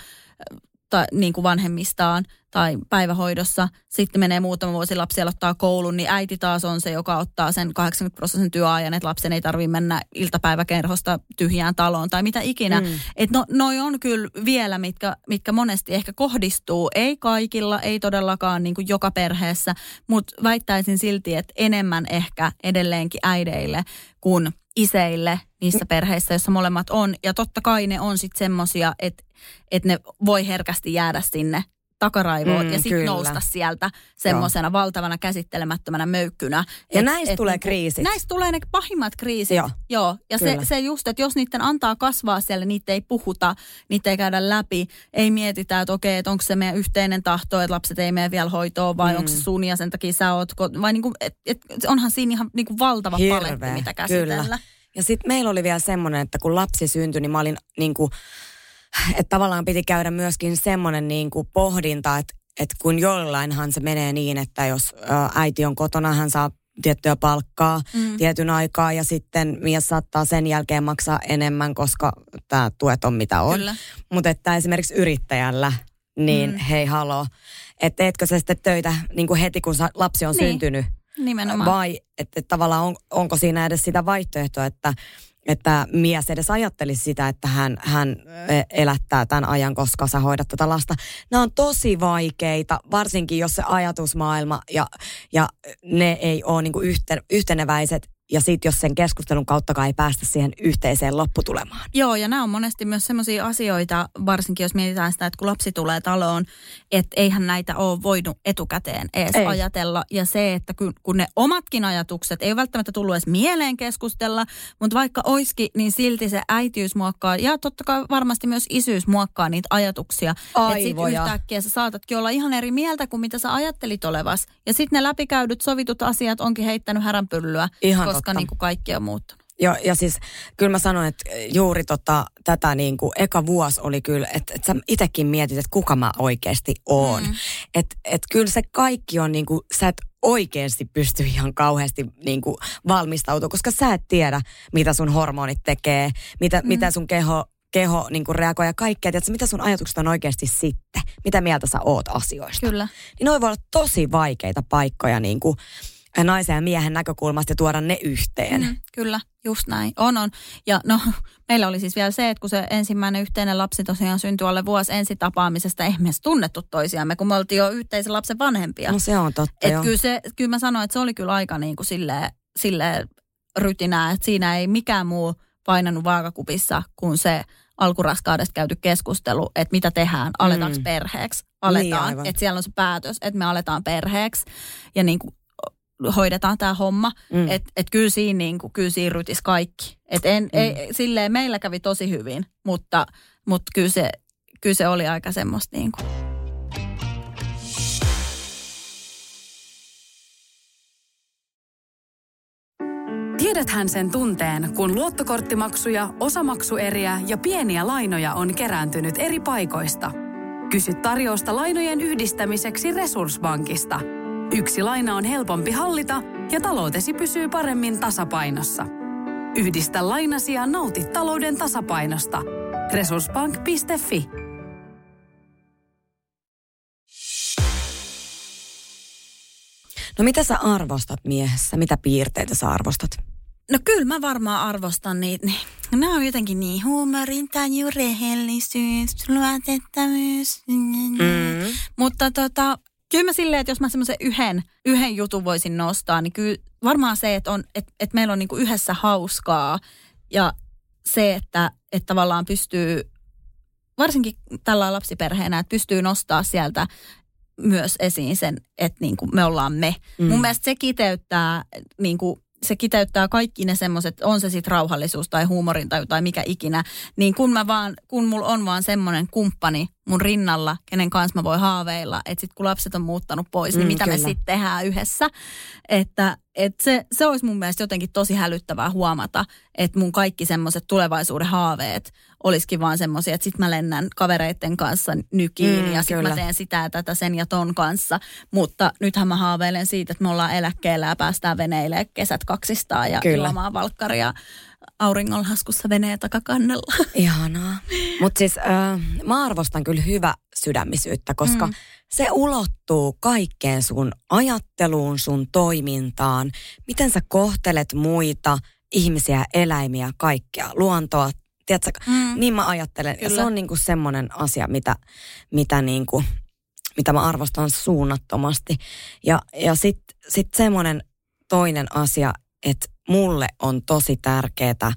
tai, niin kuin vanhemmistaan tai päivähoidossa. Sitten menee muutama vuosi, lapsi aloittaa koulun, niin äiti taas on se, joka ottaa sen 80 prosentin työajan, että lapsen ei tarvitse mennä iltapäiväkerhosta tyhjään taloon tai mitä ikinä. Mm. Että no, noi on kyllä vielä, mitkä, mitkä monesti ehkä kohdistuu, ei kaikilla, ei todellakaan niin kuin joka perheessä, mutta väittäisin silti, että enemmän ehkä edelleenkin äideille kuin iseille niissä perheissä, joissa molemmat on. Ja totta kai ne on sitten semmosia, että et ne voi herkästi jäädä sinne takaraivoon mm, ja sitten nousta sieltä semmoisena valtavana käsittelemättömänä möykkynä. Ja et, näistä et, tulee kriisit. Näistä tulee ne pahimmat kriisit. Joo. Joo. Ja se, se just, että jos niiden antaa kasvaa siellä, niitä ei puhuta, niitä ei käydä läpi, ei mietitä, että okei, että onko se meidän yhteinen tahto, että lapset ei mene vielä hoitoon vai mm. onko se sun ja sen takia sä oot, vai niinku, et, et, onhan siinä ihan niinku valtava Hirveä. paletti, mitä käsitellä. Kyllä. Ja sitten meillä oli vielä semmoinen, että kun lapsi syntyi, niin mä olin niin kuin, että tavallaan piti käydä myöskin semmoinen niin kuin pohdinta, että, että kun jollainhan se menee niin, että jos äiti on kotona, hän saa tiettyä palkkaa mm. tietyn aikaa ja sitten mies saattaa sen jälkeen maksaa enemmän, koska tämä tuet on mitä on. Mutta että esimerkiksi yrittäjällä, niin mm. hei haloo, että teetkö sä sitten töitä niin kuin heti kun lapsi on niin. syntynyt? Nimenomaan. Vai että, että tavallaan on, onko siinä edes sitä vaihtoehtoa, että, että mies edes ajattelisi sitä, että hän, hän e, elättää tämän ajan, koska sä hoidat tätä lasta. Nämä on tosi vaikeita, varsinkin jos se ajatusmaailma ja, ja ne ei ole niin yhte, yhteneväiset ja sitten jos sen keskustelun kautta ei päästä siihen yhteiseen lopputulemaan. Joo, ja nämä on monesti myös sellaisia asioita, varsinkin jos mietitään sitä, että kun lapsi tulee taloon, että eihän näitä ole voinut etukäteen edes ei. ajatella. Ja se, että kun, kun ne omatkin ajatukset ei välttämättä tullut edes mieleen keskustella, mutta vaikka oiski, niin silti se äitiys muokkaa, ja totta kai varmasti myös isyys muokkaa niitä ajatuksia. Että sitten yhtäkkiä sä saatatkin olla ihan eri mieltä kuin mitä sä ajattelit olevas. Ja sitten ne läpikäydyt sovitut asiat onkin heittänyt häränpyllyä. Ihan koska niin kuin kaikki on muuttunut. Joo, ja siis kyllä mä sanon, että juuri tota, tätä niin kuin eka vuosi oli kyllä, että, että sä itsekin mietit, että kuka mä oikeasti oon. Mm. Että et kyllä se kaikki on niin kuin, sä et oikeasti pysty ihan kauheasti niin kuin valmistautumaan, koska sä et tiedä, mitä sun hormonit tekee, mitä, mm. mitä sun keho, keho niin kuin reagoi ja kaikkea. Tiedätkö, mitä sun ajatukset on oikeasti sitten? Mitä mieltä sä oot asioista? Kyllä. Niin noi voi olla tosi vaikeita paikkoja niin kuin, naisen ja miehen näkökulmasta ja tuoda ne yhteen. Mm, kyllä, just näin. On, on. Ja no, meillä oli siis vielä se, että kun se ensimmäinen yhteinen lapsi tosiaan syntyi alle vuosi ensitapaamisesta, ei me tunnettu toisiamme, kun me oltiin jo yhteisen lapsen vanhempia. No se on totta, Et kyllä, se, kyllä mä sanoin, että se oli kyllä aika niin kuin silleen, silleen rytinää, että siinä ei mikään muu painanut vaakakupissa kuin se alkuraskaudesta käyty keskustelu, että mitä tehdään, aletaanko mm. perheeksi, aletaan, niin, että siellä on se päätös, että me aletaan perheeksi ja niin kuin hoidetaan tämä homma. Mm. Että et kyllä siinä, niin kuin, kyllä siinä rytis kaikki. Et en, mm. ei, silleen meillä kävi tosi hyvin, mutta, mutta kyllä, se, kyllä se oli aika semmoista niin kuin. Tiedäthän sen tunteen, kun luottokorttimaksuja, osamaksueriä ja pieniä lainoja on kerääntynyt eri paikoista. Kysy tarjousta lainojen yhdistämiseksi Resurssbankista – Yksi laina on helpompi hallita ja taloutesi pysyy paremmin tasapainossa. Yhdistä lainasi ja nauti talouden tasapainosta. Resurssbank.fi No mitä sä arvostat miehessä? Mitä piirteitä sä arvostat? No kyllä mä varmaan arvostan niitä. Nämä on jotenkin niin huumorintaju, rehellisyys, luotettavuus. Mm. Mutta tota, kyllä mä silleen, että jos mä semmoisen yhden, yhden jutun voisin nostaa, niin kyllä varmaan se, että, on, että, että meillä on niinku yhdessä hauskaa ja se, että, että tavallaan pystyy, varsinkin tällä lapsiperheenä, että pystyy nostaa sieltä myös esiin sen, että niinku me ollaan me. Mm. Mun mielestä se kiteyttää niinku se kiteyttää kaikki ne semmoiset, on se sitten rauhallisuus tai huumorin tai, tai mikä ikinä, niin kun, mä vaan, kun mulla on vaan semmoinen kumppani mun rinnalla, kenen kanssa mä voi haaveilla, että sitten kun lapset on muuttanut pois, niin Mm, mitä kyllä. me sitten tehdään yhdessä. Että, että se, se olisi mun mielestä jotenkin tosi hälyttävää huomata, että mun kaikki semmoiset tulevaisuuden haaveet olisikin vaan semmoisia, että sitten mä lennän kavereiden kanssa nykiin Mm, ja sitten kyllä. mä teen sitä ja tätä sen ja ton kanssa. Mutta nythän mä haaveilen siitä, että me ollaan eläkkeellä ja päästään veneille kesät kaksistaan ja Kyllä. juomaan valkkaria auringonlaskussa veneen takakannella. Ihanaa. Mutta siis äh, mä arvostan kyllä hyvä sydämisyyttä, koska mm. se ulottuu kaikkeen sun ajatteluun, sun toimintaan, miten sä kohtelet muita, ihmisiä, eläimiä, kaikkea, luontoa. Tiedätkö, Mm. niin mä ajattelen. Ja Kyllä. se on niinku semmoinen asia, mitä, mitä, niinku, mitä mä arvostan suunnattomasti. Ja, ja sitten sit semmoinen toinen asia, että mulle on tosi tärkeää,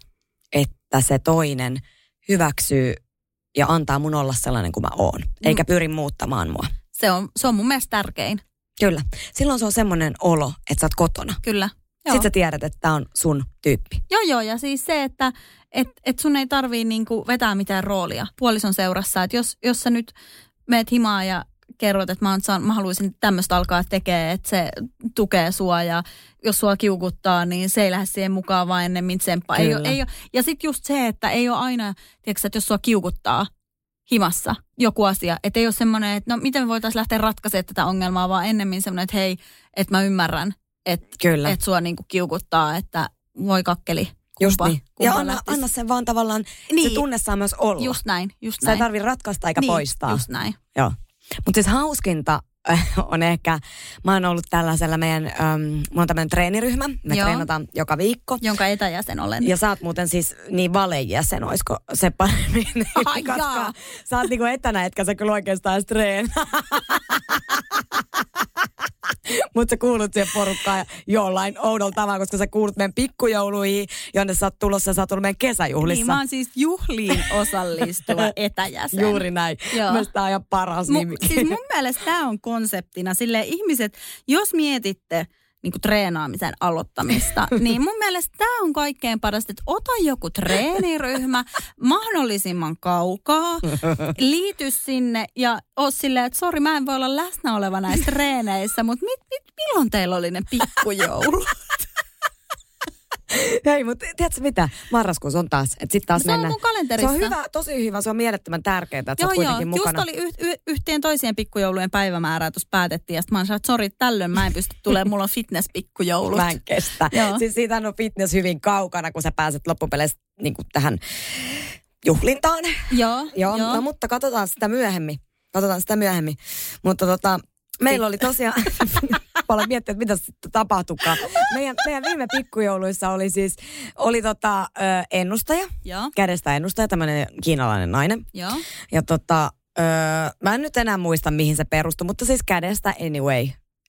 että se toinen hyväksyy ja antaa mun olla sellainen kuin mä oon, eikä pyri muuttamaan mua. Se on, se on mun mielestä tärkein. Kyllä. Silloin se on semmoinen olo, että sä oot kotona. Kyllä. Joo. Sitten sä tiedät, että tää on sun tyyppi. Joo, joo, ja siis se, että et, et sun ei tarvii niinku vetää mitään roolia puolison seurassa. Että jos, jos sä nyt meet himaan ja kerrot, että mä, oon saan, mä haluaisin tämmöistä alkaa tekemään, että se tukee sua ja jos sua kiukuttaa, niin se ei lähde siihen mukaan vaan ennemmin tsemppaa. Ei, oo- Kyllä. ei, oo- ja sitten just se, että ei ole aina, tiedätkö, että jos sua kiukuttaa himassa joku asia, että ei ole semmoinen, että no miten me voitaisiin lähteä ratkaisemaan tätä ongelmaa, vaan ennemmin semmoinen, että hei, että mä ymmärrän, että Kyllä. että sua niinku kiukuttaa, että voi kakkeli. Just kumpa- niin. kumpa Ja anna, anna sen vaan tavallaan, niin. Se tunne saa myös olla. Just näin, just Sä näin. ei tarvi ratkaista eikä niin, poistaa. Just näin. Joo. Mutta siis hauskinta äh, on ehkä, mä oon ollut tällaisella meidän, ähm, mulla on tämmöinen treeniryhmä, me Joo. treenataan joka viikko. Jonka etäjäsen olen. Ja sä oot muuten siis niin valejäsen, oisko se paremmin? Ai sä oot niinku etänä, etkä sä kyllä oikeastaan treenaa. Mutta sä kuulut siihen porukkaan jollain oudolla tavalla, koska sä kuulut meidän pikkujouluihin, jonne sä oot tulossa, sä oot tullut meidän kesäjuhlissa. Niin, mä oon siis juhliin osallistuva etäjäsen. Juuri näin. Joo. Mielestäni tää on ihan paras Mu- nimi. siis mun mielestä tämä on konseptina. Sille ihmiset, jos mietitte niin kuin treenaamisen aloittamista, niin mun mielestä tämä on kaikkein parasta, että ota joku treeniryhmä mahdollisimman kaukaa, liity sinne ja oo silleen, että sori, mä en voi olla läsnä oleva näissä treeneissä, mutta mit, mit, milloin teillä oli ne pikkujoulut? Hei, mutta tiedätkö mitä? Marraskuussa on taas. Että sit taas Se on mennään. mun kalenterissa. Se on hyvä, tosi hyvä. Se on mielettömän tärkeää, että sä Joo, joo. kuitenkin Just mukana. oli yh, yh, yhteen toisien pikkujoulujen päivämäärää tuossa päätettiin. Ja sitten mä oon että sori, tällöin mä en pysty tulemaan, mulla on fitness-pikkujoulut. Mä en kestä. Joo. Siis siitä on fitness hyvin kaukana, kun sä pääset loppupeleissä niin tähän juhlintaan. Joo, Joo, joo. No, mutta katsotaan sitä myöhemmin. Katsotaan sitä myöhemmin. Mutta tota, meillä oli tosiaan, paljon miettiä, että mitä sitten. Meidän, meidän viime pikkujouluissa oli siis, oli tota, ö, ennustaja, Joo, kädestä ennustaja, tämmöinen kiinalainen nainen. joo. Ja tota, öö, mä en nyt enää muista, mihin se perustui, mutta siis kädestä anyway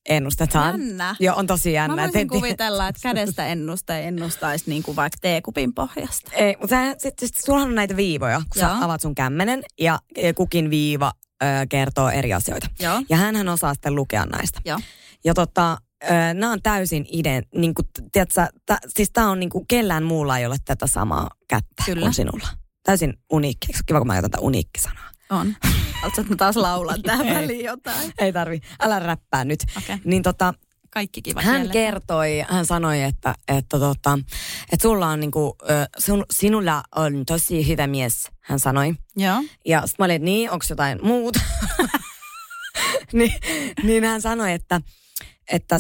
ennustetaan. Jännä. Joo, on tosi jännä. Mä voisin kuvitella, että kädestä ennusta ja ennustaisi niin kuin vaikka teekupin pohjasta. Ei, mutta sitten sit, sullahan on näitä viivoja, kun Joo. sä avaat sun kämmenen ja kukin viiva ö, kertoo eri asioita. Joo. Ja hän osaa sitten lukea näistä. Joo. Ja tota, nämä on täysin iden, niin kuin, tiedätkö, tä, siis tämä on niin kuin kellään muulla ei ole tätä samaa kättä Kyllä. kuin sinulla. Täysin uniikki. Eikö kiva, kun mä käytän tätä uniikki-sanaa? On. Haluatko, että mä taas laulan tähän väliin jotain? Ei tarvi, älä räppää nyt. Okei. Niin tota, Kaikki kiva hän kielellä. kertoi, hän sanoi, että, että, tota, että sulla on niinku, sun, sinulla on tosi hyvä mies, hän sanoi. Joo. Ja sitten mä olin, niin, onko jotain muuta? niin, niin hän sanoi, että, että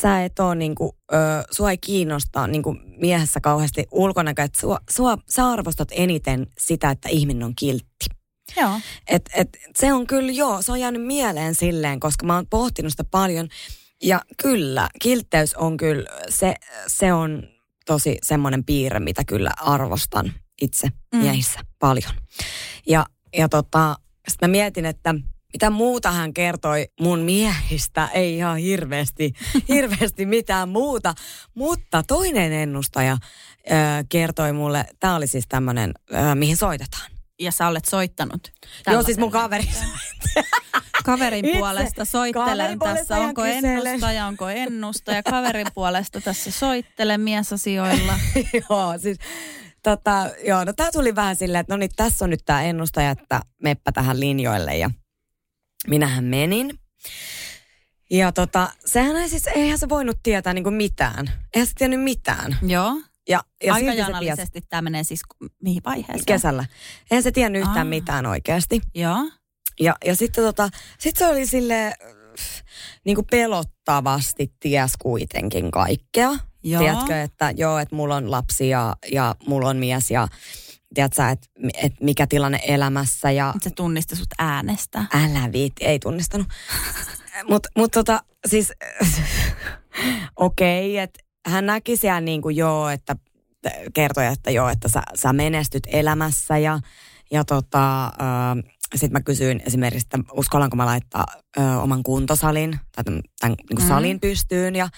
sä et ole niinku, ö, sua ei kiinnosta niinku miehessä kauheasti ulkonäkö, että sua, sua, sä arvostat eniten sitä, että ihminen on kiltti. Joo. Et, et, se on kyllä, joo, se on jäänyt mieleen silleen, koska mä oon pohtinut sitä paljon. Ja kyllä, kiltteys on kyllä, se, se on tosi semmoinen piirre, mitä kyllä arvostan itse mm. miehissä paljon. Ja, ja tota, sitten mä mietin, että mitä muuta hän kertoi mun miehistä, ei ihan hirveästi, hirveästi mitään muuta. Mutta toinen ennustaja ö, kertoi mulle, tämä oli siis tämmöinen, mihin soitetaan. Ja sä olet soittanut. Joo, siis mun kaveri. Kaverin Itse. puolesta soittelen kaverin puolesta tässä. Onko ennustaja, onko ennustaja? Kaverin puolesta tässä soittelen miesasioilla. Joo, siis tota, joo, no tää tuli vähän silleen, että no niin, tässä on nyt tämä ennustaja, että meppä tähän linjoille ja minähän menin. Ja tota, sehän ei siis, eihän se voinut tietää niinku mitään. Eihän se tiennyt mitään. Joo. Ja, ja Aika janallisesti tämä menee siis mihin vaiheeseen? Kesällä. Eihän se tiennyt yhtään Aa. mitään oikeasti. Joo. Ja, ja sitten tota, sit se oli sille niin kuin pelottavasti ties kuitenkin kaikkea. Joo. Tiedätkö, että joo, että mulla on lapsi ja, ja mulla on mies ja tiedätkö, että et mikä tilanne elämässä. Ja... Se tunnisti sut äänestä. Älä viitti, ei tunnistanut. Mutta mut tota, siis okei, okay, että hän näki siellä niin kuin joo, että kertoi, että joo, että sä, sä menestyt elämässä ja, ja tota, äh, sitten mä kysyin esimerkiksi, että uskallanko mä laittaa ö, oman kuntosalin tai tämän, tämän niin mm. salin pystyyn ja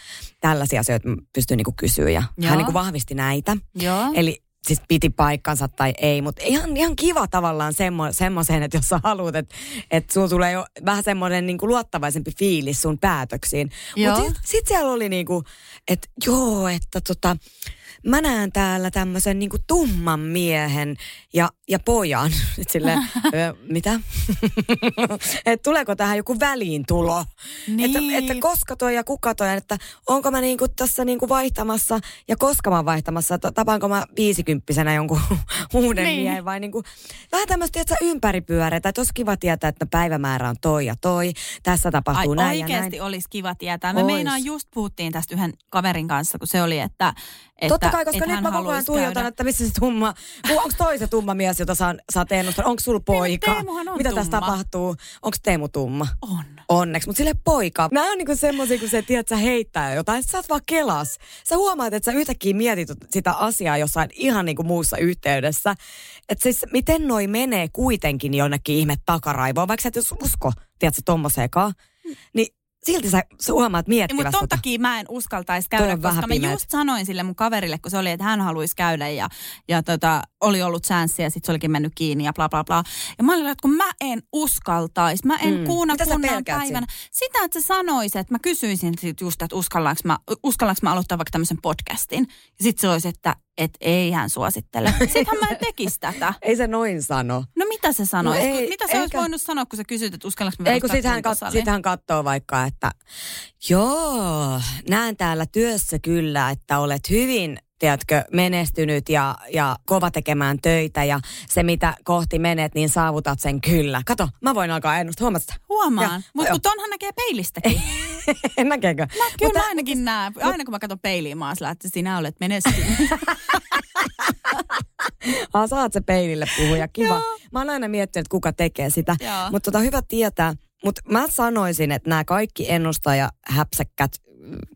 tällaisia asioita pystyn niin kysyä. Ja Joo. hän niin vahvisti näitä. Joo. Eli siis piti paikkansa tai ei, mutta ihan, ihan kiva tavallaan semmo, semmoiseen, että jos sä haluat, että, että sun tulee jo vähän semmoinen niin luottavaisempi fiilis sun päätöksiin. Mutta sitten sit siellä oli niin kuin, että joo, että tota, mä näen täällä tämmöisen niin tumman miehen ja, ja pojan. Sille, mitä? että tuleeko tähän joku väliintulo? Niin. Että, että koska toi ja kuka toi, että onko mä niinku tässä niinku vaihtamassa ja koska mä vaihtamassa, että tapaanko mä viisikymppisenä jonkun uuden niin. miehen vai niinku, vähän tämmöistä, että ympäripyöreitä, että olisi kiva tietää, että päivämäärä on toi ja toi, tässä tapahtuu Ai, näin ja näin. olisi kiva tietää. Me meinaan just puhuttiin tästä yhden kaverin kanssa, kun se oli, että, että Totta kai, koska nyt mä koko ajan tuijotan, että missä se tumma, onko toi se tumma mies, jota saan, saat ennustaa? Onko sulla poika? on Mitä tässä tapahtuu? Onko Teemu tumma? On. Onneksi, mutta sille poika. Nämä on niinku semmoisia, kun se tiedät, sä heittää jotain, sä oot vaan kelas. Sä huomaat, että sä yhtäkkiä mietit sitä asiaa jossain ihan niinku muussa yhteydessä. Että siis miten noi menee kuitenkin jonnekin ihme takaraivoon, vaikka sä et jos usko, tiedätkö, tommoseenkaan. Niin silti sä, sä huomaat miettivästä. Mutta ton takia mä en uskaltaisi käydä, koska mä just sanoin sille mun kaverille, kun se oli, että hän haluaisi käydä ja, ja tota, oli ollut chanssi ja sitten se olikin mennyt kiinni ja bla bla bla. Ja mä olin, että kun mä en uskaltaisi, mä en mm. kuuna kunnan päivänä. Sitä, että sä sanoisit, että mä kysyisin sit just, että uskallanko mä, uskallanko mä aloittaa vaikka tämmöisen podcastin. Ja sitten se olisi, että et ei hän suosittele. Sittenhän mä en tekisi tätä. ei se noin sano. No mitä se sanoi? No ei, mitä se eikä... olisi voinut sanoa, kun sä kysyt, että uskallanko mä Ei, kun sitten hän, kat- sit hän katsoo vaikka, että joo, näen täällä työssä kyllä, että olet hyvin tiedätkö, menestynyt ja, ja kova tekemään töitä ja se mitä kohti menet, niin saavutat sen kyllä. Kato, mä voin alkaa ennustaa, huomaat sitä? Huomaan, mutta kun tonhan näkee peilistäkin. Näkeekö? Mä, kyllä mutta, mä ainakin näen. Aina kun mä katson peiliin, mä oon että sinä olet menestynyt. ah, saat se peilille puhuja, kiva. Joo. Mä oon aina miettinyt, että kuka tekee sitä. Mutta tota, hyvä tietää. Mutta mä sanoisin, että nämä kaikki ennustaja häpsäkkät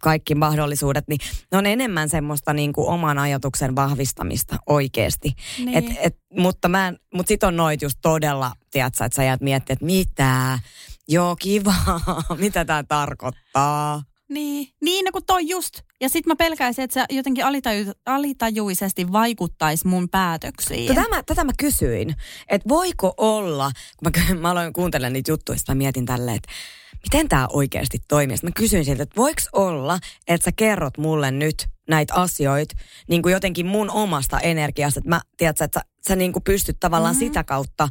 kaikki mahdollisuudet, niin ne on enemmän semmoista niin kuin oman ajatuksen vahvistamista oikeasti. Niin. Et, et, mutta mä, mut sit on noit just todella, tiedätkö, että sä jäät miettimään, että mitä, joo kiva, mitä tämä tarkoittaa. Niin, niin no kun toi just. Ja sit mä pelkäisin, että se jotenkin alitaju, alitajuisesti vaikuttaisi mun päätöksiin. Tätä mä, tätä mä kysyin, että voiko olla, kun mä, mä aloin kuuntelemaan niitä juttuja, mä mietin tälleen, että miten tämä oikeasti toimii. Sitten mä kysyin siltä, että voiko olla, että sä kerrot mulle nyt näitä asioita niin kuin jotenkin mun omasta energiasta. Että mä, tiedätkö, että sä, sä niin kuin pystyt tavallaan mm-hmm. sitä kautta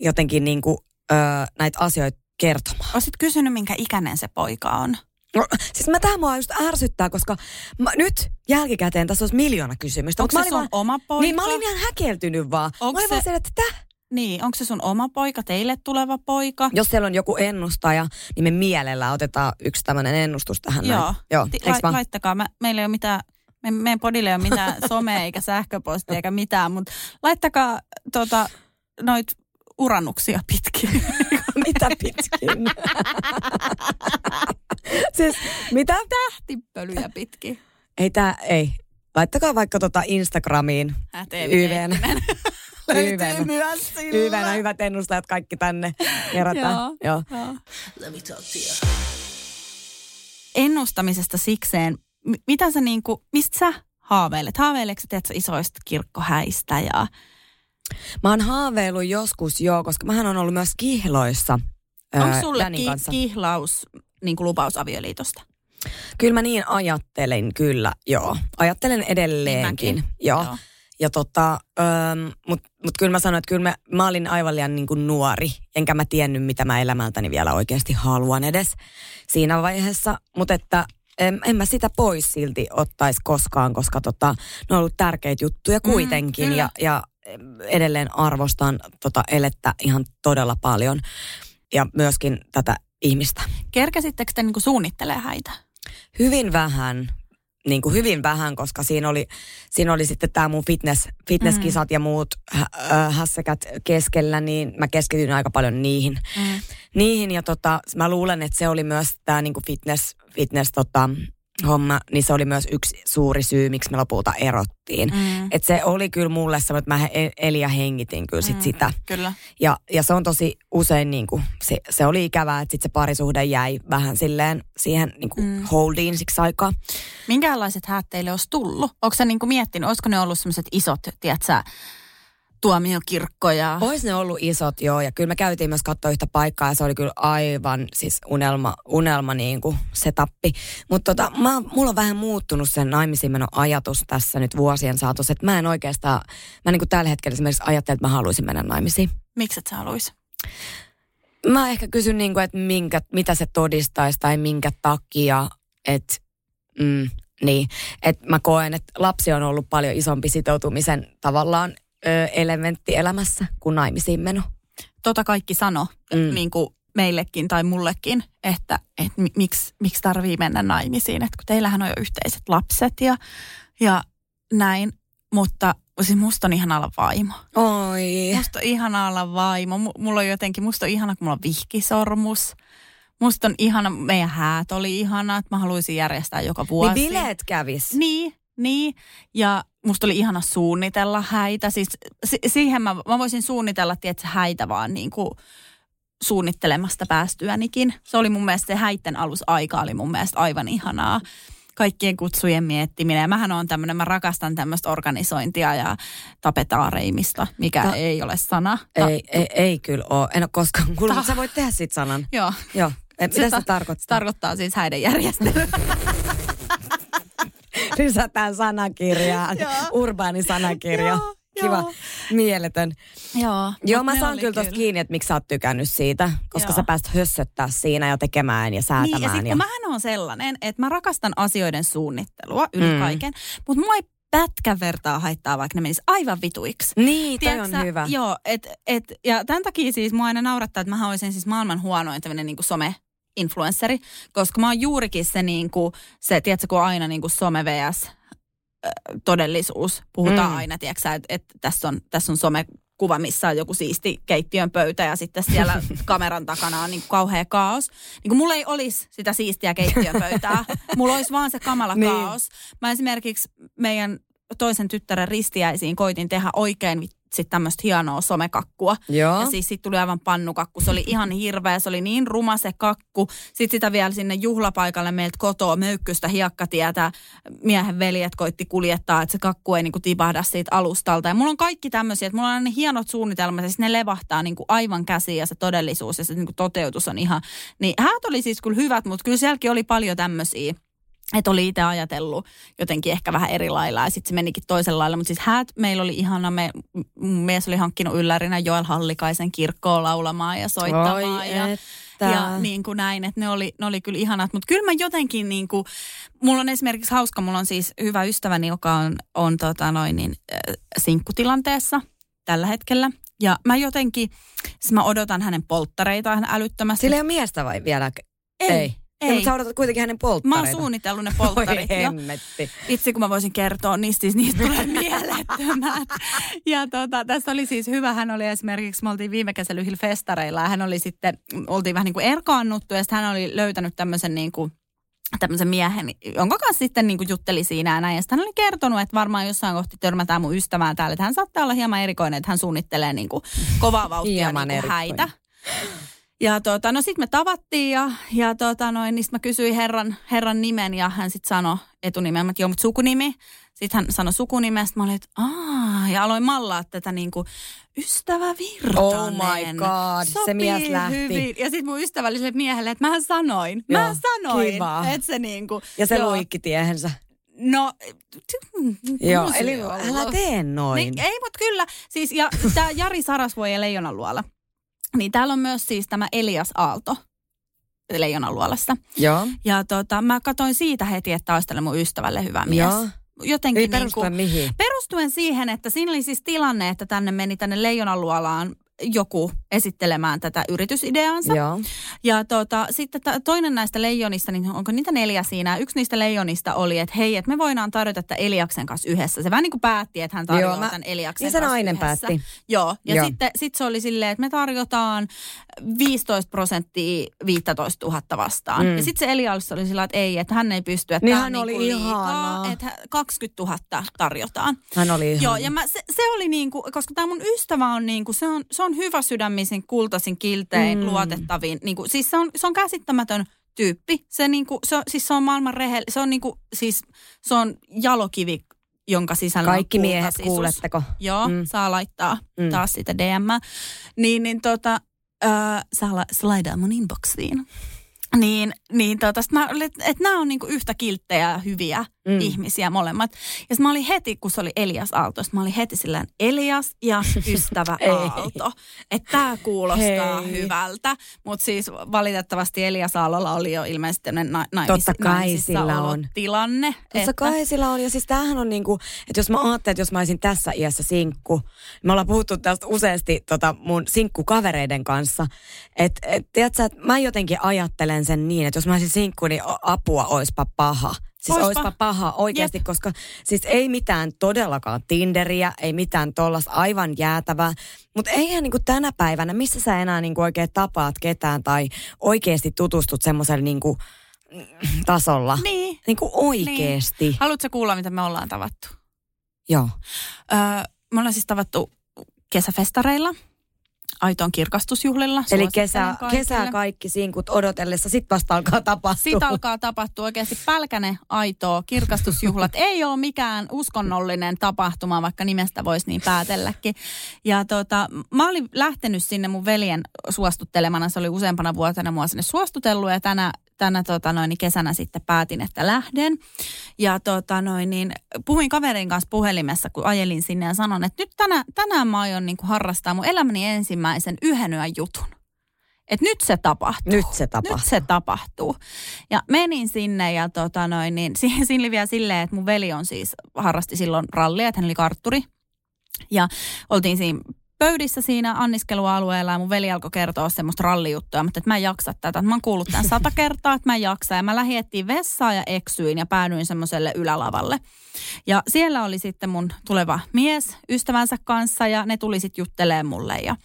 jotenkin niin kuin, öö, näitä asioita kertomaan. Olisit kysynyt, minkä ikäinen se poika on? No, siis mä tähän mua just ärsyttää, koska mä, nyt jälkikäteen tässä olisi miljoona kysymystä. Onko se sun vaan, oma poika? Niin mä olin ihan häkeltynyt vaan. Onko mä olin se... vaan siellä, että täh? Niin, onko se sun oma poika, teille tuleva poika? Jos siellä on joku ennustaja, niin me mielellä otetaan yksi tämmöinen ennustus tähän. Joo, näin. Joo Ti- la- laittakaa. Mä, meillä ei ole mitään, me, meidän podille ei ole mitään somea eikä sähköpostia eikä mitään, mutta laittakaa tota, noit urannuksia pitkin. mitä pitkin? siis mitä? Tähtipölyjä pitkin. Ei tää, ei. laittakaa vaikka tota Instagramiin myös sillä. Hyvänä, hyvät ennustajat kaikki tänne kerätään. Joo. Joo. Joo. Ennustamisesta sikseen, m- mitä sä niinku, mistä sä haaveilet? Haaveileeko sä, tiedätkö, isoista kirkkohäistä ja... Mä oon haaveillut joskus joo, koska mähän on ollut myös kihloissa. Onko sulle ki- kanssa. kihlaus, niinku lupaus avioliitosta? Kyllä mä niin ajattelin, kyllä, joo. Ajattelen edelleenkin. Niin mäkin. Joo. Joo. Ja tota, mutta mut kyllä mä sanoin, että kyllä mä, mä olin aivan liian niin kuin nuori, enkä mä tiennyt, mitä mä elämältäni vielä oikeasti haluan edes siinä vaiheessa. Mutta että en, en mä sitä pois silti ottaisi koskaan, koska tota, ne on ollut tärkeitä juttuja kuitenkin. kyllä. ja, ja edelleen arvostan tota elettä ihan todella paljon ja myöskin tätä ihmistä. Kerkäsittekö te niinku suunnittelee häitä? Hyvin vähän, niin kuin hyvin vähän, koska siinä oli, siinä oli sitten tämä mun fitness, fitnesskisat mm. ja muut äh, hässäkät keskellä, niin mä keskityin aika paljon niihin. Mm. Niihin ja tota, mä luulen, että se oli myös tämä niin fitness, fitness tota, homma, niin se oli myös yksi suuri syy, miksi me lopulta erottiin. Mm. Et se oli kyllä mulle semmoinen, että mä he- elin ja hengitin kyllä sit Mm. sitä. Kyllä. Ja, ja se on tosi usein niin kuin, se, se oli ikävää, että sit se parisuhde jäi vähän silleen siihen niin kuin Mm. holdiin siksi aikaa. Minkälaiset häät teille olisi tullut? Onko sä niinku miettinyt, olisiko ne ollut semmoiset isot, tiedätkö, tuomiokirkkoja? Ois ne ollut isot, joo. Ja kyllä me käytiin myös katsoa yhtä paikkaa ja se oli kyllä aivan siis unelma, unelma niin kuin se tappi. Mutta tota, mä, mulla on vähän muuttunut sen naimisiin menon ajatus tässä nyt vuosien saatossa. Että mä en oikeastaan, mä niin kuin tällä hetkellä esimerkiksi ajattelen, että mä haluaisin mennä naimisiin. Miksi et sä haluaisi? Mä ehkä kysyn, niin kuin, että minkä, mitä se todistaisi tai minkä takia, että mm, niin. Et mä koen, että lapsi on ollut paljon isompi sitoutumisen tavallaan elementti elämässä kuin naimisiin meno. Tota kaikki sano, Mm. niin kuin meillekin tai mullekin, että, että mi- miksi, miksi tarvii mennä naimisiin. Että kun teillähän on jo yhteiset lapset ja, ja näin, mutta siis musta on ihana olla vaimo. Oi. Musta on ihana olla vaimo. M- Mulla on jotenkin, musta on ihana, kun mulla on vihkisormus. Musta on ihana, meidän häät oli ihana, että mä haluaisin järjestää joka vuosi. Niin bileet kävis. Niin, niin. Ja musta oli ihana suunnitella häitä. Siis si- siihen mä, mä voisin suunnitella, tietysti häitä vaan niin kuin suunnittelemasta päästyänikin. Se oli mun mielestä se häitten alusaika oli mun mielestä aivan ihanaa. Kaikkien kutsujen miettiminen. Ja mähän on tämmöinen, mä rakastan tämmöistä organisointia ja tapetaareimista, mikä Ta- ei ole sana. Ta- Ei, ei, ei kyllä ole. En ole koskaan kuullut, Ta- sä voit tehdä sit sanan. Joo. Joo. Mitä se, ta- tarkoittaa? Se tarkoittaa siis häiden järjestelyä. Lisätään sanakirjaan. Urbaani sanakirja. Kiva. joo. Mieletön. Joo. Joo, mä saan kyllä tosta kiinni, että miksi sä oot tykännyt siitä. Koska Joo. sä pääst hössöttää siinä ja tekemään ja säätämään. Niin, ja sitten ja... mähän on sellainen, että mä rakastan asioiden suunnittelua yli Mm. kaiken, mutta mua ei pätkän vertaa haittaa, vaikka ne menis aivan vituiksi. Niin, toi on sä, hyvä. Joo, et, et, ja tämän takia siis mua aina naurattaa, että mä olisin siis maailman huonoin tämmöinen niin some influenceri, koska mä oon juurikin se niin kuin, se, tiedätkö, kun aina niin kuin some vs todellisuus. Puhutaan Mm. mm. aina, tiedätkö että, että tässä, on, tässä on some kuva, missä on joku siisti keittiön pöytä ja sitten siellä kameran takana on niin kuin kauhea kaos. Niin kuin mulla ei olisi sitä siistiä keittiön pöytää. Mulla olisi vaan se kamala Niin. kaos. Mä esimerkiksi meidän toisen tyttären ristiäisiin koitin tehdä oikein sitten tämmöistä hienoa somekakkua. Joo. Ja siis siitä tuli aivan pannukakku. Se oli ihan hirveä, se oli niin ruma se kakku. Sitten sitä vielä sinne juhlapaikalle meiltä kotoa möykkystä hiekkatietä. Miehen veljet koitti kuljettaa, että se kakku ei niinku tipahda siitä alustalta. Ja mulla on kaikki tämmöisiä, että mulla on ne hienot suunnitelmat ja siis ne levahtaa niinku aivan käsiin ja se todellisuus ja se niinku toteutus on ihan. Niin häät oli siis kyllä hyvät, mutta kyllä sielläkin oli paljon tämmöisiä että oli itse ajatellut jotenkin ehkä vähän eri lailla ja sitten se menikin toisella lailla. Mutta siis häät meillä oli ihana, me, mies oli hankkinut yllärinä Joel Hallikaisen kirkkoon laulamaan ja soittamaan. Oi, ja, että. ja niin kuin näin, että ne oli, ne oli kyllä ihanat. Mutta kyllä mä jotenkin niin kuin, mulla on esimerkiksi hauska, mulla on siis hyvä ystäväni, joka on, on tota noin niin, äh, sinkkutilanteessa tällä hetkellä. Ja mä jotenkin, siis mä odotan hänen polttareitaan älyttömästi. Sillä ei ole miestä vai vielä? ei, ei. Ei. Ja, mutta sä odotat kuitenkin hänen Mä polttareita. oon suunnitellut ne polttarit hemmetti. Itse kun mä voisin kertoa niistä, siis niistä tulee mielettömät. Ja tota, tässä oli siis hyvä, hän oli esimerkiksi, me oltiin viime kesällä yhdellä festareilla ja hän oli sitten, oltiin vähän niin kuin erkaannuttu ja sitten hän oli löytänyt tämmöisen niin kuin tämmöisen miehen, jonka kanssa sitten niin kuin jutteli siinä ja näin. Ja hän oli kertonut, että varmaan jossain kohti törmätään mun ystävään täällä, että hän saattaa olla hieman erikoinen, että hän suunnittelee niin kuin kovaa vauhtia Hieman niin kuin erikoinen. häitä. Ja tota, no sitten me tavattiin ja, ja tota noin, niin sit mä kysyin herran, herran nimen ja hän sitten sanoi etunimen, että joo, mutta sukunimi. Sitten hän sanoi sukunimen, sit mä olin, että aah, ja aloin mallaa tätä niin kuin ystävä Virtanen. Oh my God, se Sopii mies lähti. Hyvin. Ja sitten mun ystävälliselle miehelle, että mähän sanoin, mä Joo, sanoin, kiva. että se niin kuin, Ja se joo. luikki tiehensä. No, Joo, se eli älä tee noin. Niin, ei, mutta kyllä. Siis, ja tämä Jari Sarasvuo ja Leijonan luola. Niin täällä on myös siis tämä Elias Aalto Leijonan luolassa. Joo. Ja tota, mä katsoin siitä heti, että olisi tälle mun ystävälle hyvä mies. Joo. Jotenkin Ei niin perustuen mihin. perustuen siihen, että siinä oli siis tilanne, että tänne meni tänne Leijonan luolaan joku esittelemään tätä yritysideaansa. Joo. Ja tota, sitten ta- toinen näistä leijonista, niin onko niitä neljä siinä? Yksi niistä leijonista oli, että hei, että me voidaan tarjota tätä Eliaksen kanssa yhdessä. Se vähän niin kuin päätti, että hän tarjoaa Joo, mä- tämän Eliaksen niin kanssa nainen yhdessä. päätti. Joo, ja Joo. sitten sit se oli silleen, että me tarjotaan 15 prosenttia 15 000 vastaan. Mm. Ja sitten se Elias oli sillä, että ei, että hän ei pysty, että Niin hän oli niinku liikaa, että hän- 20 000 tarjotaan. Hän oli ihan... Joo, ja mä, se, se oli niin kuin, koska tämä mun ystävä on niin kuin, se on, se on hyvä sydämisin, kultaisin, kiltein, Mm. luotettavin. Niin kuin, siis se on, se on käsittämätön tyyppi. Se, niin kuin, se, on, siis se on maailman rehell, se on niin kuin, siis se on jalokivi, jonka sisällä Kaikki on miehet, kuuletteko? Joo, Mm. saa laittaa Mm. taas sitä DM. Niin, niin tota, äh, saa la- slaidaa mun inboxiin. Niin, niin tota, että et nämä on niinku yhtä kilttejä ja hyviä Mm. ihmisiä molemmat. Ja mä olin heti, kun se oli Elias Aalto, mä olin heti silleen Elias ja ystävä. Aalto. Että tämä kuulostaa Hei. hyvältä. Mutta siis valitettavasti Elias Aallolla oli jo ilmeisesti na- naimis, Totta kai sillä on. tilanne. Totta kai sillä on. Ja siis tämähän on niinku, että jos mä ajattelen, että jos mä olisin tässä iässä sinkku, me ollaan puhuttu tästä useasti tota mun sinkkukavereiden kanssa, että et, tiedätkö, että mä jotenkin ajattelen sen niin, että jos mä olisin sinkku, niin apua oispa paha. Siis Oispa. oispa, paha oikeasti, koska siis ei mitään todellakaan Tinderiä, ei mitään tollasta aivan jäätävää. Mutta eihän niinku tänä päivänä, missä sä enää niinku oikein tapaat ketään tai oikeasti tutustut semmoiselle niinku tasolla. Niin. Niinku oikeesti. Niin. Haluatko kuulla, mitä me ollaan tavattu? Joo. Öö, me ollaan siis tavattu kesäfestareilla, aitoon kirkastusjuhlilla. Eli kesä, kesää kaikki sinkut odotellessa, sit vasta alkaa tapahtua. Siitä alkaa tapahtua oikeasti pälkäne aitoa. Kirkastusjuhlat ei ole mikään uskonnollinen tapahtuma, vaikka nimestä voisi niin päätelläkin. Ja tota, mä olin lähtenyt sinne mun veljen suostuttelemana. Se oli useampana vuotena mua sinne suostutellut ja tänä, tänä tota noin, niin kesänä sitten päätin, että lähden. Ja tota noin, niin puhuin kaverin kanssa puhelimessa, kun ajelin sinne ja sanon, että nyt tänä, tänään mä aion niin kuin harrastaa mun elämäni ensimmäisen yhden yön jutun. Että nyt se tapahtuu. Nyt se tapahtuu. Nyt se tapahtuu. Ja menin sinne ja tota noin, niin siihen siinä oli vielä silleen, että mun veli on siis, harrasti silloin rallia, että hän oli kartturi. Ja oltiin siinä pöydissä siinä anniskelualueella ja mun veli alkoi kertoa semmoista rallijuttua, mutta että mä en jaksa tätä. Mä oon kuullut tämän sata kertaa, että mä en jaksa. Ja mä lähdin etsiin vessaa ja eksyin ja päädyin semmoiselle ylälavalle. Ja siellä oli sitten mun tuleva mies ystävänsä kanssa ja ne tuli sitten juttelemaan mulle ja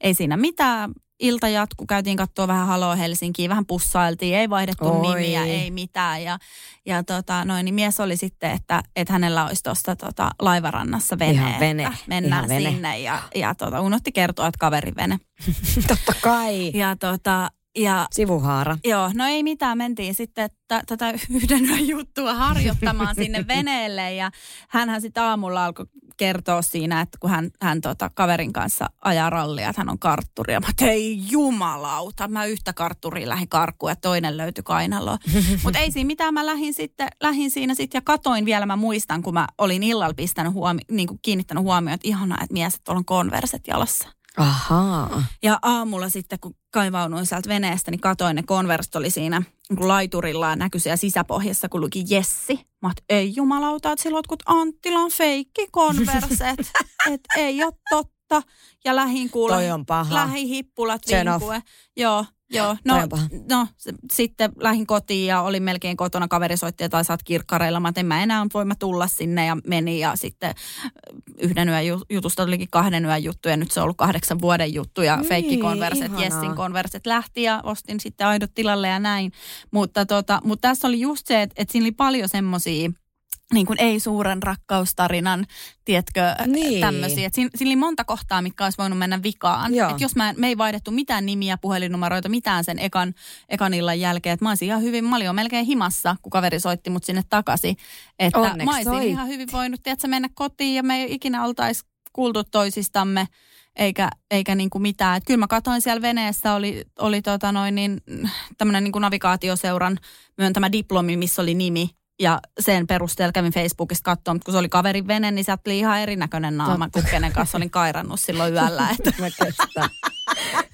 ei siinä mitään. Ilta jatku, käytiin katsoa vähän Halo Helsinkiä, vähän pussailtiin, ei vaihdettu Oi. nimiä, ei mitään. Ja, ja tota, noin, niin mies oli sitten, että, että hänellä olisi tuossa tota, laivarannassa vene, Ihan vene, mennään ihan vene. sinne. Ja, ja tota, unohti kertoa, että kaverin vene. Totta kai. Ja, tota, ja Sivuhaara. Joo, no ei mitään. Mentiin sitten t- tätä yhden juttua harjoittamaan sinne veneelle ja hänhän sitten aamulla alkoi kertoa siinä, että kun hän, hän tota, kaverin kanssa ajaa rallia, että hän on kartturi. Ja mä että ei jumalauta, mä yhtä kartturia lähdin karkuun ja toinen löytyi kainaloon. Mutta ei siinä mitään, mä lähdin, sitten, lähdin siinä sitten ja katoin vielä, mä muistan, kun mä olin illalla pistänyt huomi- niin kuin kiinnittänyt huomioon, että ihanaa, että mies, että tuolla on konverset jalassa. Ahaa. Ja aamulla sitten, kun kaivaunuin sieltä veneestä, niin katoin, ne Converse oli siinä niin kuin laiturilla ja näkyi siellä sisäpohjassa, kun luki Jessi. Mä oot, ei jumalauta, että silloin kun Anttilan feikki Converset. että ei ole totta. Ja lähin lähihippulat Turn off. vinkue. Joo, joo. No, no sitten lähin kotiin ja olin melkein kotona. Kaveri soitti, että saat kirkkareilla. Mä en mä enää voi mä tulla sinne ja meni. Ja sitten äh, yhden yön ju- jutusta tulikin kahden yön juttu ja nyt se on ollut kahdeksan vuoden juttu. Ja Niin, feikki konverset. Jessin konverset lähti ja ostin sitten aidot tilalle ja näin. Mutta, tota, mutta tässä oli just se, että, että siinä oli paljon semmoisia niin kuin ei suuren rakkaustarinan, tiedätkö, Niin. tämmöisiä. Siinä, siinä oli monta kohtaa, mitkä olisi voinut mennä vikaan. Joo. Et jos mä, me ei vaihdettu mitään nimiä, puhelinnumeroita, mitään sen ekan, ekan illan jälkeen. Et mä olisin ihan hyvin, mä olin jo melkein himassa, kun kaveri soitti mut sinne takaisin. Että Onneksi mä olisin soitti. ihan hyvin voinut, tiedätkö, mennä kotiin ja me ei ikinä oltaisi kuultu toisistamme eikä, eikä niin kuin mitään. Et kyllä mä katsoin siellä veneessä, oli, oli tota noin niin, tämmöinen niin kuin navigaatioseuran myöntämä diplomi, missä oli nimi. Ja sen perusteella kävin Facebookista katsoa, mutta kun se oli kaverin vene, niin sieltä tuli ihan erinäköinen naama, kuin kenen kanssa olin kairannut silloin yöllä. Että mä kestä.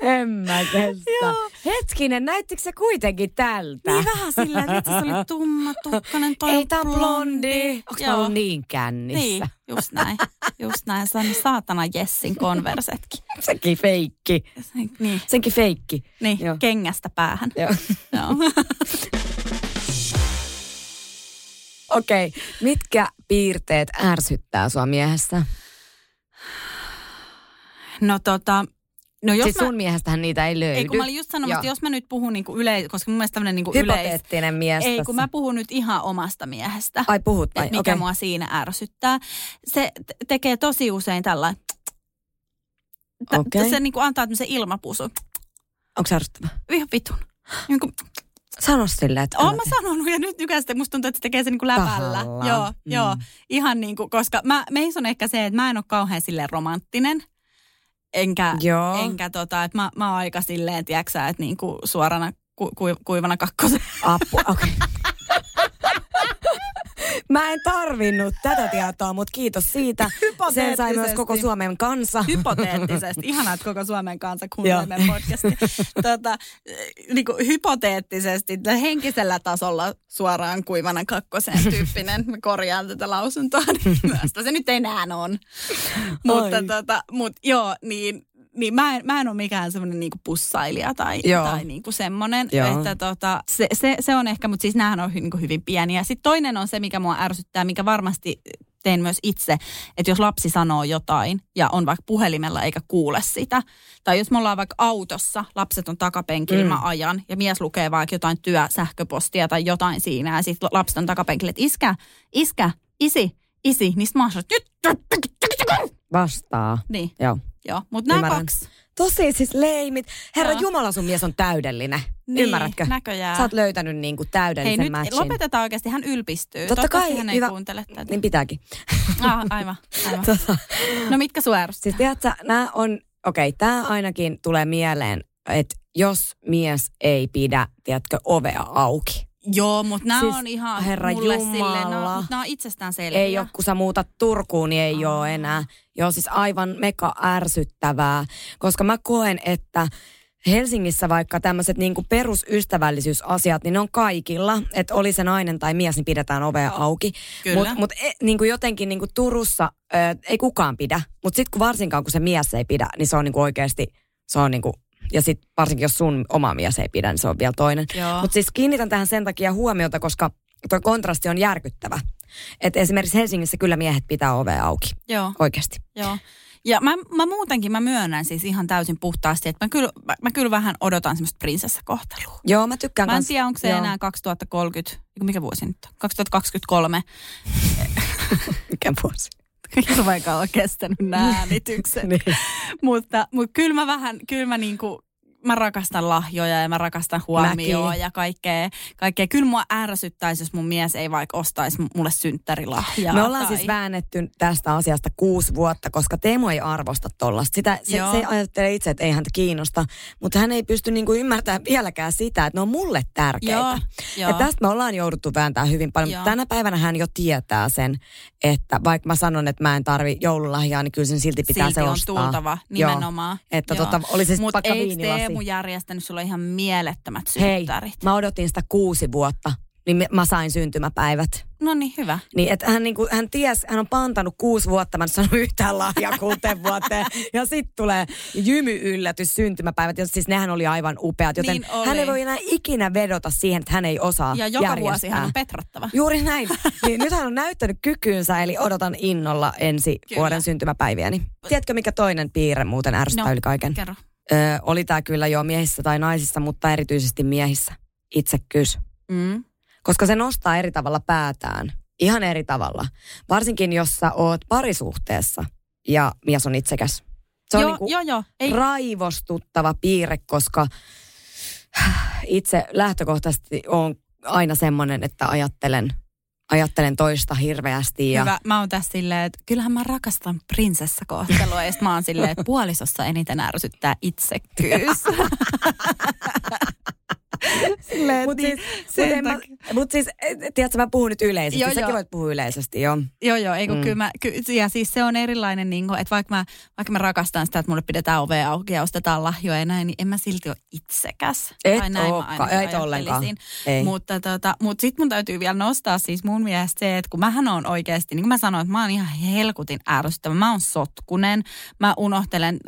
En mä kestä. Hetkinen, näyttikö se kuitenkin tältä? niin vähän silleen, että se oli tumma tukkanen, toi Ei tää blondi. Onks mä Joo. ollut niin kännissä? Niin, just näin. Just näin. Se on saatana Jessin konversetkin. Sekin feikki. Niin, Senkin feikki. niin Joo. kengästä päähän. Joo. Joo. Okei, okay. mitkä piirteet ärsyttää sua miehessä? No tota, no jos siis mä, sun miehestähän niitä ei löydy. ei kun mä olin just sanomassa, että jos mä nyt puhun niinku yleis, koska mun mielestä tämmönen niinku yleis... Hypoteettinen mies Ei, tässä. kun mä puhun nyt ihan omasta miehestä. Ai puhut että mikä Okei. mua siinä ärsyttää. Se te- tekee tosi usein tällainen... Tä- Okei. Se niinku antaa tämmöisen ilmapusun. Onko se ärsyttävä? Ihan vitun. Niin kuin, Sano silleen, että... Oon mä sanonut ja nyt nykäistä musta tuntuu, että se tekee sen niin kuin läpällä. Tahallaan. Joo, Mm. joo. Ihan niin kuin, koska mä, meissä on ehkä se, että mä en ole kauhean silleen romanttinen. Enkä, Joo. enkä tota, että mä, mä oon aika silleen, tiedätkö että niin kuin suorana ku, ku, kuivana kakkosen. Apua, okei. Mä en tarvinnut tätä tietoa, mutta kiitos siitä. Sen sai myös koko Suomen kansa. Hypoteettisesti. Ihanaa, että koko Suomen kansa kuuntelee Joo. meidän podcastia. tota, niin kuin hypoteettisesti, henkisellä tasolla suoraan kuivana kakkosen tyyppinen. Mä korjaan tätä lausuntoa, niin se nyt enää on. Mutta tota, mut, joo, niin, niin mä en, mä en ole mikään semmoinen niinku pussailija tai, Joo. tai niinku semmoinen. Joo. Että tota, se, se, se, on ehkä, mutta siis näähän on hy, niinku hyvin pieniä. Sitten toinen on se, mikä mua ärsyttää, mikä varmasti teen myös itse, että jos lapsi sanoo jotain ja on vaikka puhelimella eikä kuule sitä, tai jos me ollaan vaikka autossa, lapset on takapenkillä, Mm. mä ajan, ja mies lukee vaikka jotain työsähköpostia tai jotain siinä, ja sitten lapset on takapenkillä, että iskä, iskä, isi, isi, niin sit mä nyt, Vastaa. niin, Joo. Joo, mutta nämä Ymmärrän. kaksi, Tosi siis leimit. Herra Joo. Jumala, sun mies on täydellinen. Niin, Ymmärrätkö? näköjään. Sä oot löytänyt niinku hei täydellisen nyt matchin. lopetetaan oikeasti, hän ylpistyy. Totta kai, hän ei hyvä. kuuntele tätä. Niin pitääkin. Ah, aivan, aivan. Tota, No mitkä sun ärsyttää? siis tiedätkö, nämä on, okei, okay, tämä ainakin tulee mieleen, että jos mies ei pidä, tiedätkö, ovea auki. Joo, mutta nämä Siis, on ihan herra mulle Jumala. silleen, nämä, on- nämä on itsestään selviä. Ei ole, kun sä muutat Turkuun, niin ei Aa. ole enää. Joo, siis aivan mega ärsyttävää, koska mä koen, että Helsingissä vaikka tämmöiset niinku perusystävällisyysasiat, niin ne on kaikilla, että oli se nainen tai mies, niin pidetään ovea auki. Mutta mut, e, niinku jotenkin niinku Turussa ö, ei kukaan pidä, mutta sitten kun varsinkaan kun se mies ei pidä, niin se on niinku oikeasti, se on niinku, ja sitten varsinkin jos sun oma mies ei pidä, niin se on vielä toinen. Mutta siis kiinnitän tähän sen takia huomiota, koska tuo kontrasti on järkyttävä. Että esimerkiksi Helsingissä kyllä miehet pitää ovea auki, Joo, oikeasti. joo. Ja mä, mä muutenkin mä myönnän siis ihan täysin puhtaasti, että mä kyllä, mä, mä kyllä vähän odotan semmoista prinsessakohtelua. Joo, mä tykkään Mä en kans- tiedä, onko se joo. enää 2030, mikä vuosi nyt on? 2023. Mikä vuosi? Hirveän kauan kestänyt nämä äänitykset. niin. mutta, mutta kyllä mä vähän, kyllä mä niinku, mä rakastan lahjoja ja mä rakastan huomioon Mäkin. ja kaikkea, kaikkea. Kyllä mua ärsyttäisi, jos mun mies ei vaikka ostaisi mulle synttärilahjaa. Me ollaan tai... siis väännetty tästä asiasta kuusi vuotta, koska Teemu ei arvosta tollasta. Sitä, se, Joo. se ajattelee itse, että ei häntä kiinnosta, mutta hän ei pysty niinku ymmärtämään vieläkään sitä, että ne on mulle tärkeitä. Joo, joo. Ja tästä me ollaan jouduttu vääntää hyvin paljon, Joo. mutta tänä päivänä hän jo tietää sen, että vaikka mä sanon, että mä en tarvi joululahjaa, niin kyllä sen silti pitää Silti se on ostaa. tultava, Joo. nimenomaan. Että Joo. tota, oli se Mutta vaikka eikö viinilasi. Teemu järjestänyt sulle ihan mielettömät Hei, synttärit? mä odotin sitä kuusi vuotta. niin mä sain syntymäpäivät. No niin, hyvä. Niin, että hän, niinku, hän ties, hän on pantanut kuusi vuotta, mä en sanonut yhtään lahjaa kuuteen vuoteen. Ja sitten tulee jymy-yllätys syntymäpäivät, ja siis nehän oli aivan upeat. Joten Niin oli. hän ei voi enää ikinä vedota siihen, että hän ei osaa Ja joka järjestää. vuosi hän on petrattava. Juuri näin. niin nyt hän on näyttänyt kykynsä, eli odotan innolla ensi Kyllä. vuoden syntymäpäiviäni. Tiedätkö, mikä toinen piirre muuten ärsyttää No, yli kaiken? Kerro. Ö, oli tämä kyllä jo miehissä tai naisissa, mutta erityisesti miehissä. Itsekkyys. Mm. Koska se nostaa eri tavalla päätään. Ihan eri tavalla. Varsinkin, jos sä oot parisuhteessa ja mies on itsekäs. Se on joo, niinku joo, joo. Ei, raivostuttava piirre, koska itse lähtökohtaisesti on aina semmoinen, että ajattelen, ajattelen toista hirveästi. Ja Hyvä. Mä oon tässä silleen, että kyllähän mä rakastan prinsessakohtelua. ja mä oon silleen, että puolisossa eniten ärsyttää itsekkyys. silleen, Mutta niin, siis, mut mä, mut siis, et- tiedätkö, mä puhun nyt yleisesti. Joo, Säkin joo. voit puhua yleisesti, joo. Joo, joo, ei kun Mm. kyllä mä, ky, ja siis se on erilainen, niin kuin, että vaikka mä, vaikka mä rakastan sitä, että mulle pidetään ovea auki ja ostetaan lahjoja ja näin, niin en mä silti ole itsekäs. Et tai näin ainakin et ollenkaan. Ei. Mutta tota, mut sitten mun täytyy vielä nostaa siis mun mielestä se, että kun mähän on oikeasti, niin kuin mä sanoin, että mä oon ihan helkutin ärsyttävä. Mä oon sotkunen, mä unohtelen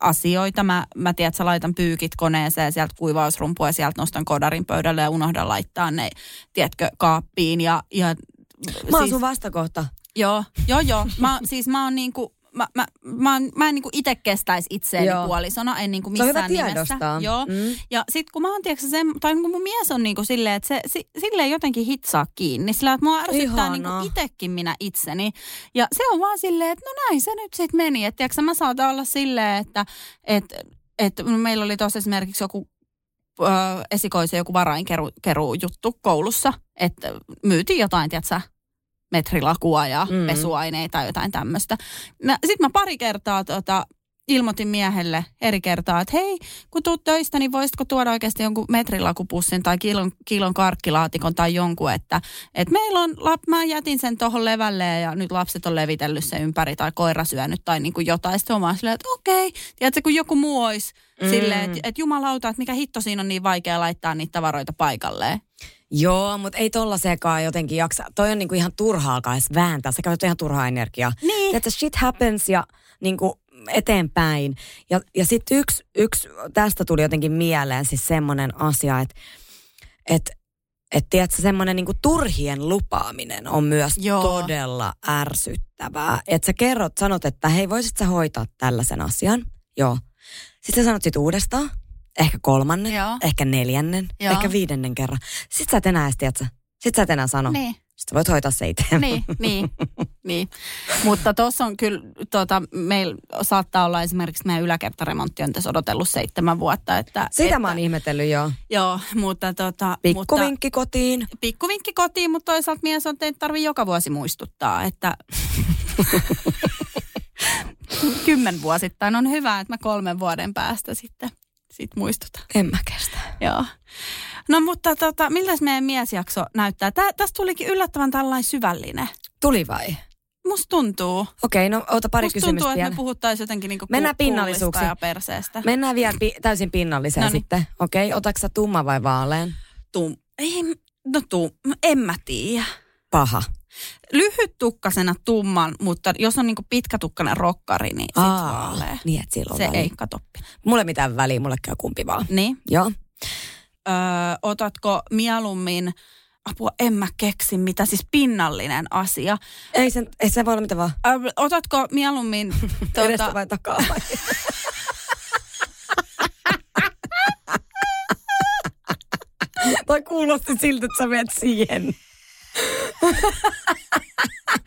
asioita. Mä, mä tiedän, että sä laitan pyykit koneeseen, sieltä kuivausrumpua ja sieltä nostan kodarin pöydälle ja unohdan laittaa ne, tiedätkö, kaappiin. Ja, ja Mä oon siis- sun vastakohta. Joo, joo, joo. Mä, siis mä oon niinku, mä, mä, mä, mä en niinku itse kestäisi itseäni Joo. puolisona, en niinku Se missään nimessä. Joo. Mm. Ja sit kun mä oon, tiedätkö, sen, tai kun mun mies on niinku silleen, että se si, silleen jotenkin hitsaa kiinni. Sillä että mua ärsyttää Ihanaa. niinku itekin minä itseni. Ja se on vaan silleen, että no näin se nyt sit meni. Että tiedätkö, mä saatan olla silleen, että et, et, meillä oli tuossa esimerkiksi joku ö, esikoisen joku varainkeru juttu koulussa, että myytiin jotain, tiedätkö, metrilakua ja Mm. pesuaineita ja jotain tämmöistä. Sitten mä pari kertaa tota, ilmoitin miehelle eri kertaa, että hei, kun tuut töistä, niin voisitko tuoda oikeasti jonkun metrilakupussin tai kilon, kilon karkkilaatikon tai jonkun, että, että meillä on, lap, mä jätin sen tuohon levälle ja nyt lapset on levitellyt sen ympäri tai koira syönyt tai niin kuin jotain. Sitten vaan silleen, että okei, tiedätkö, kun joku muu olisi mm. silleen, että, että jumalauta, että mikä hitto siinä on niin vaikea laittaa niitä tavaroita paikalleen. Joo, mutta ei tollasekaan jotenkin jaksa. Toi on niinku ihan turhaa edes vääntää. Se käytetään ihan turhaa energiaa. Niin. Että shit happens ja niinku eteenpäin. Ja, ja sitten yksi, yksi, tästä tuli jotenkin mieleen siis semmoinen asia, että et, et, tiedätkö, semmoinen niinku turhien lupaaminen on myös Joo. todella ärsyttävää. Että sä kerrot, sanot, että hei, voisit sä hoitaa tällaisen asian? Joo. Sitten sä sanot sit uudestaan, ehkä kolmannen, Joo. ehkä neljännen, Joo. ehkä viidennen kerran. Sitten sä et enää edes, tiedätkö, sit sä et enää sano. Niin. Sitten voit hoitaa se itse. niin, niin, niin. Mutta tuossa on kyllä, tota, meillä saattaa olla esimerkiksi meidän yläkertaremontti on tässä odotellut seitsemän vuotta. Että, Sitä että, mä oon ihmetellyt jo. Joo, mutta tota... Pikkuvinkki kotiin. Mutta, pikkuvinkki kotiin, mutta toisaalta mies on, että ei tarvitse joka vuosi muistuttaa, että... Kymmenvuosittain on hyvä, että mä kolmen vuoden päästä sitten sit muistutan. En mä kestä. Joo. No mutta tota, miltä meidän miesjakso näyttää? Tää, tästä tulikin yllättävän tällainen syvällinen. Tuli vai? Musta tuntuu. Okei, no ota pari Musta kysymystä tuntuu, että me puhuttaisiin jotenkin niinku Mennään pinnallisuuksiin. ja perseestä. Mennään vielä pi- täysin pinnalliseen Noniin. sitten. Okei, otatko sä tumma vai vaalean? Tum, ei, no tum, en mä tiedä. Paha. Lyhyt tukkasena tumman, mutta jos on niinku pitkätukkainen rokkari, niin sit vaalea. niin silloin Se väliä. ei katoppi. Mulle mitään väliä, mulle käy kumpi vaan. Niin. Joo. Öö, otatko mieluummin, apua en mä keksi mitä, siis pinnallinen asia. Ei, sen, ei se voi olla mitä vaan. Öö, otatko mieluummin... Tuota... Edestä vai takaa vai? Toi kuulosti siltä, että sä menet siihen.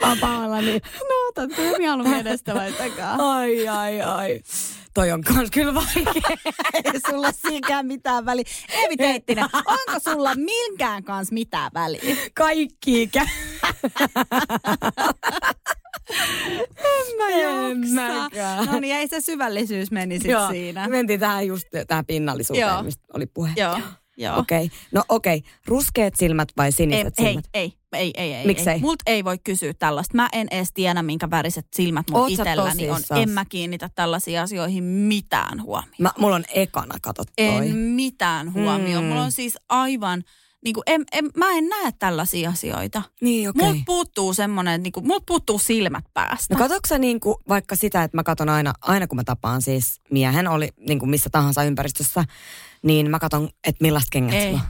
Vapaalla niin. No otatko mieluummin edestä vai takaa? Ai, ai, ai. Toi on kans kyllä vaikea. Ei sulla siinäkään mitään väliä. Eevi Teittinen, onko sulla minkään kanssa mitään väliä? Kaikki ikä. En mä En mäkään. No niin, ei se syvällisyys meni sit Joo, siinä. mentiin tähän just tähän pinnallisuuteen, Joo. mistä oli puhe. Joo, joo. Okei, okay. no okei. Okay. Ruskeat silmät vai siniset ei, silmät? ei, ei, ei, ei. Miksei? ei. Multa ei voi kysyä tällaista. Mä en edes tiedä, minkä väriset silmät mun Oot itselläni on. En mä kiinnitä tällaisiin asioihin mitään huomioon. Mä, mulla on ekana, kato toi. En mitään huomioon. Mm. Mulla on siis aivan Niin kuin, en, en, mä en näe tällaisia asioita. Niin, okei. Multa puuttuu semmoinen, niin kuin, multa puuttuu silmät päästä. No katsotko sä niin kuin vaikka sitä, että mä katson aina, aina kun mä tapaan siis miehen, oli niin kuin missä tahansa ympäristössä, niin mä katson, että millaista kengät Ei. sulla on.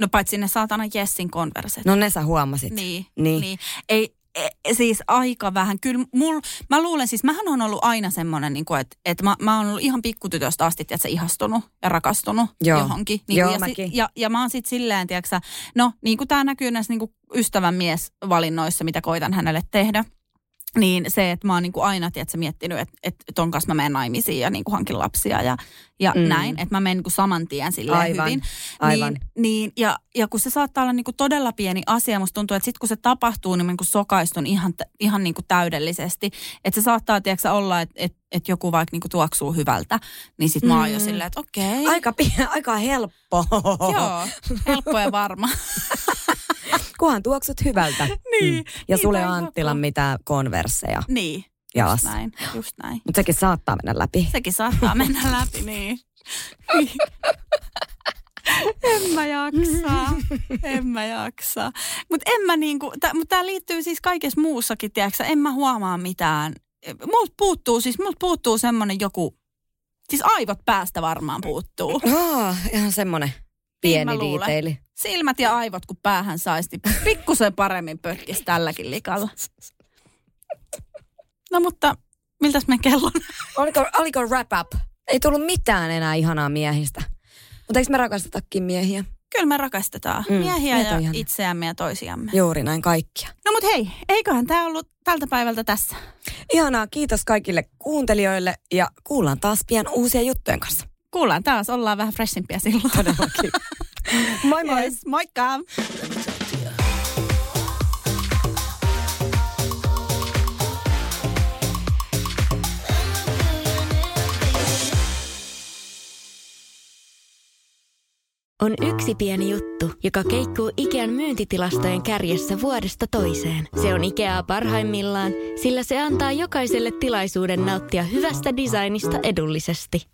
No paitsi ne saatana Jessin konverset. No ne sä huomasit. Niin, Niin. niin. Ei, e- siis aika vähän. Kyllä mul, mä luulen, siis mähän on ollut aina semmoinen, niin kuin, että, että mä, mä oon ollut ihan pikkutytöstä asti, että se ihastunut ja rakastunut Joo. johonkin. Niin Joo, ja, mäkin. ja, ja, mä oon sitten silleen, tiedätkö, no niin kuin tämä näkyy näissä niin kuin ystävän miesvalinnoissa, mitä koitan hänelle tehdä. Niin se, että mä oon niin kuin aina tiedätkö, miettinyt, että, että ton kanssa mä menen naimisiin ja niin kuin hankin lapsia ja, ja Mm. näin. Että mä menen niin kuin saman tien silleen Aivan, hyvin. aivan. Niin, niin, ja, ja kun se saattaa olla niin kuin todella pieni asia, musta tuntuu, että sitten kun se tapahtuu, niin mä niin kuin sokaistun ihan, ihan niin kuin täydellisesti. Että se saattaa, tiedätkö, olla, että, että, että joku vaikka niin kuin tuoksuu hyvältä, niin sitten mä oon jo Mm. silleen, että okei. Aika, pi- aika helppo. Joo, helppo ja varma. Kunhan tuoksut hyvältä. Niin, Mm. Ja niin sulle Anttilan joku. mitään konverseja niin, just jalassa. näin, just näin. Mutta sekin saattaa mennä läpi. Sekin saattaa mennä läpi, niin. en mä jaksa, en mä jaksa. Mutta en mä niinku, tä, mut tää liittyy siis kaikessa muussakin, tiedätkö, en mä huomaa mitään. Multa puuttuu, siis multa puuttuu semmonen joku, siis aivot päästä varmaan puuttuu. Oh, ihan semmonen pieni Niin mä luulen. diiteili. Silmät ja aivot, kun päähän saisi, niin pikkusen paremmin pökkis tälläkin likalla. No mutta, miltäs me kello? Oliko, oliko wrap up? Ei tullut mitään enää ihanaa miehistä. Mutta eikö me rakastetakin miehiä? Kyllä me rakastetaan Mm, miehiä ja ihania. itseämme ja toisiamme. Juuri näin kaikkia. No mut hei, eiköhän tämä ollut tältä päivältä tässä. Ihanaa, kiitos kaikille kuuntelijoille ja kuullaan taas pian uusia juttujen kanssa. Kuullaan taas, ollaan vähän freshimpiä silloin. Todellakin. moi moi! Yes, moikka! On yksi pieni juttu, joka keikkuu Ikean myyntitilastojen kärjessä vuodesta toiseen. Se on Ikeaa parhaimmillaan, sillä se antaa jokaiselle tilaisuuden nauttia hyvästä designista edullisesti.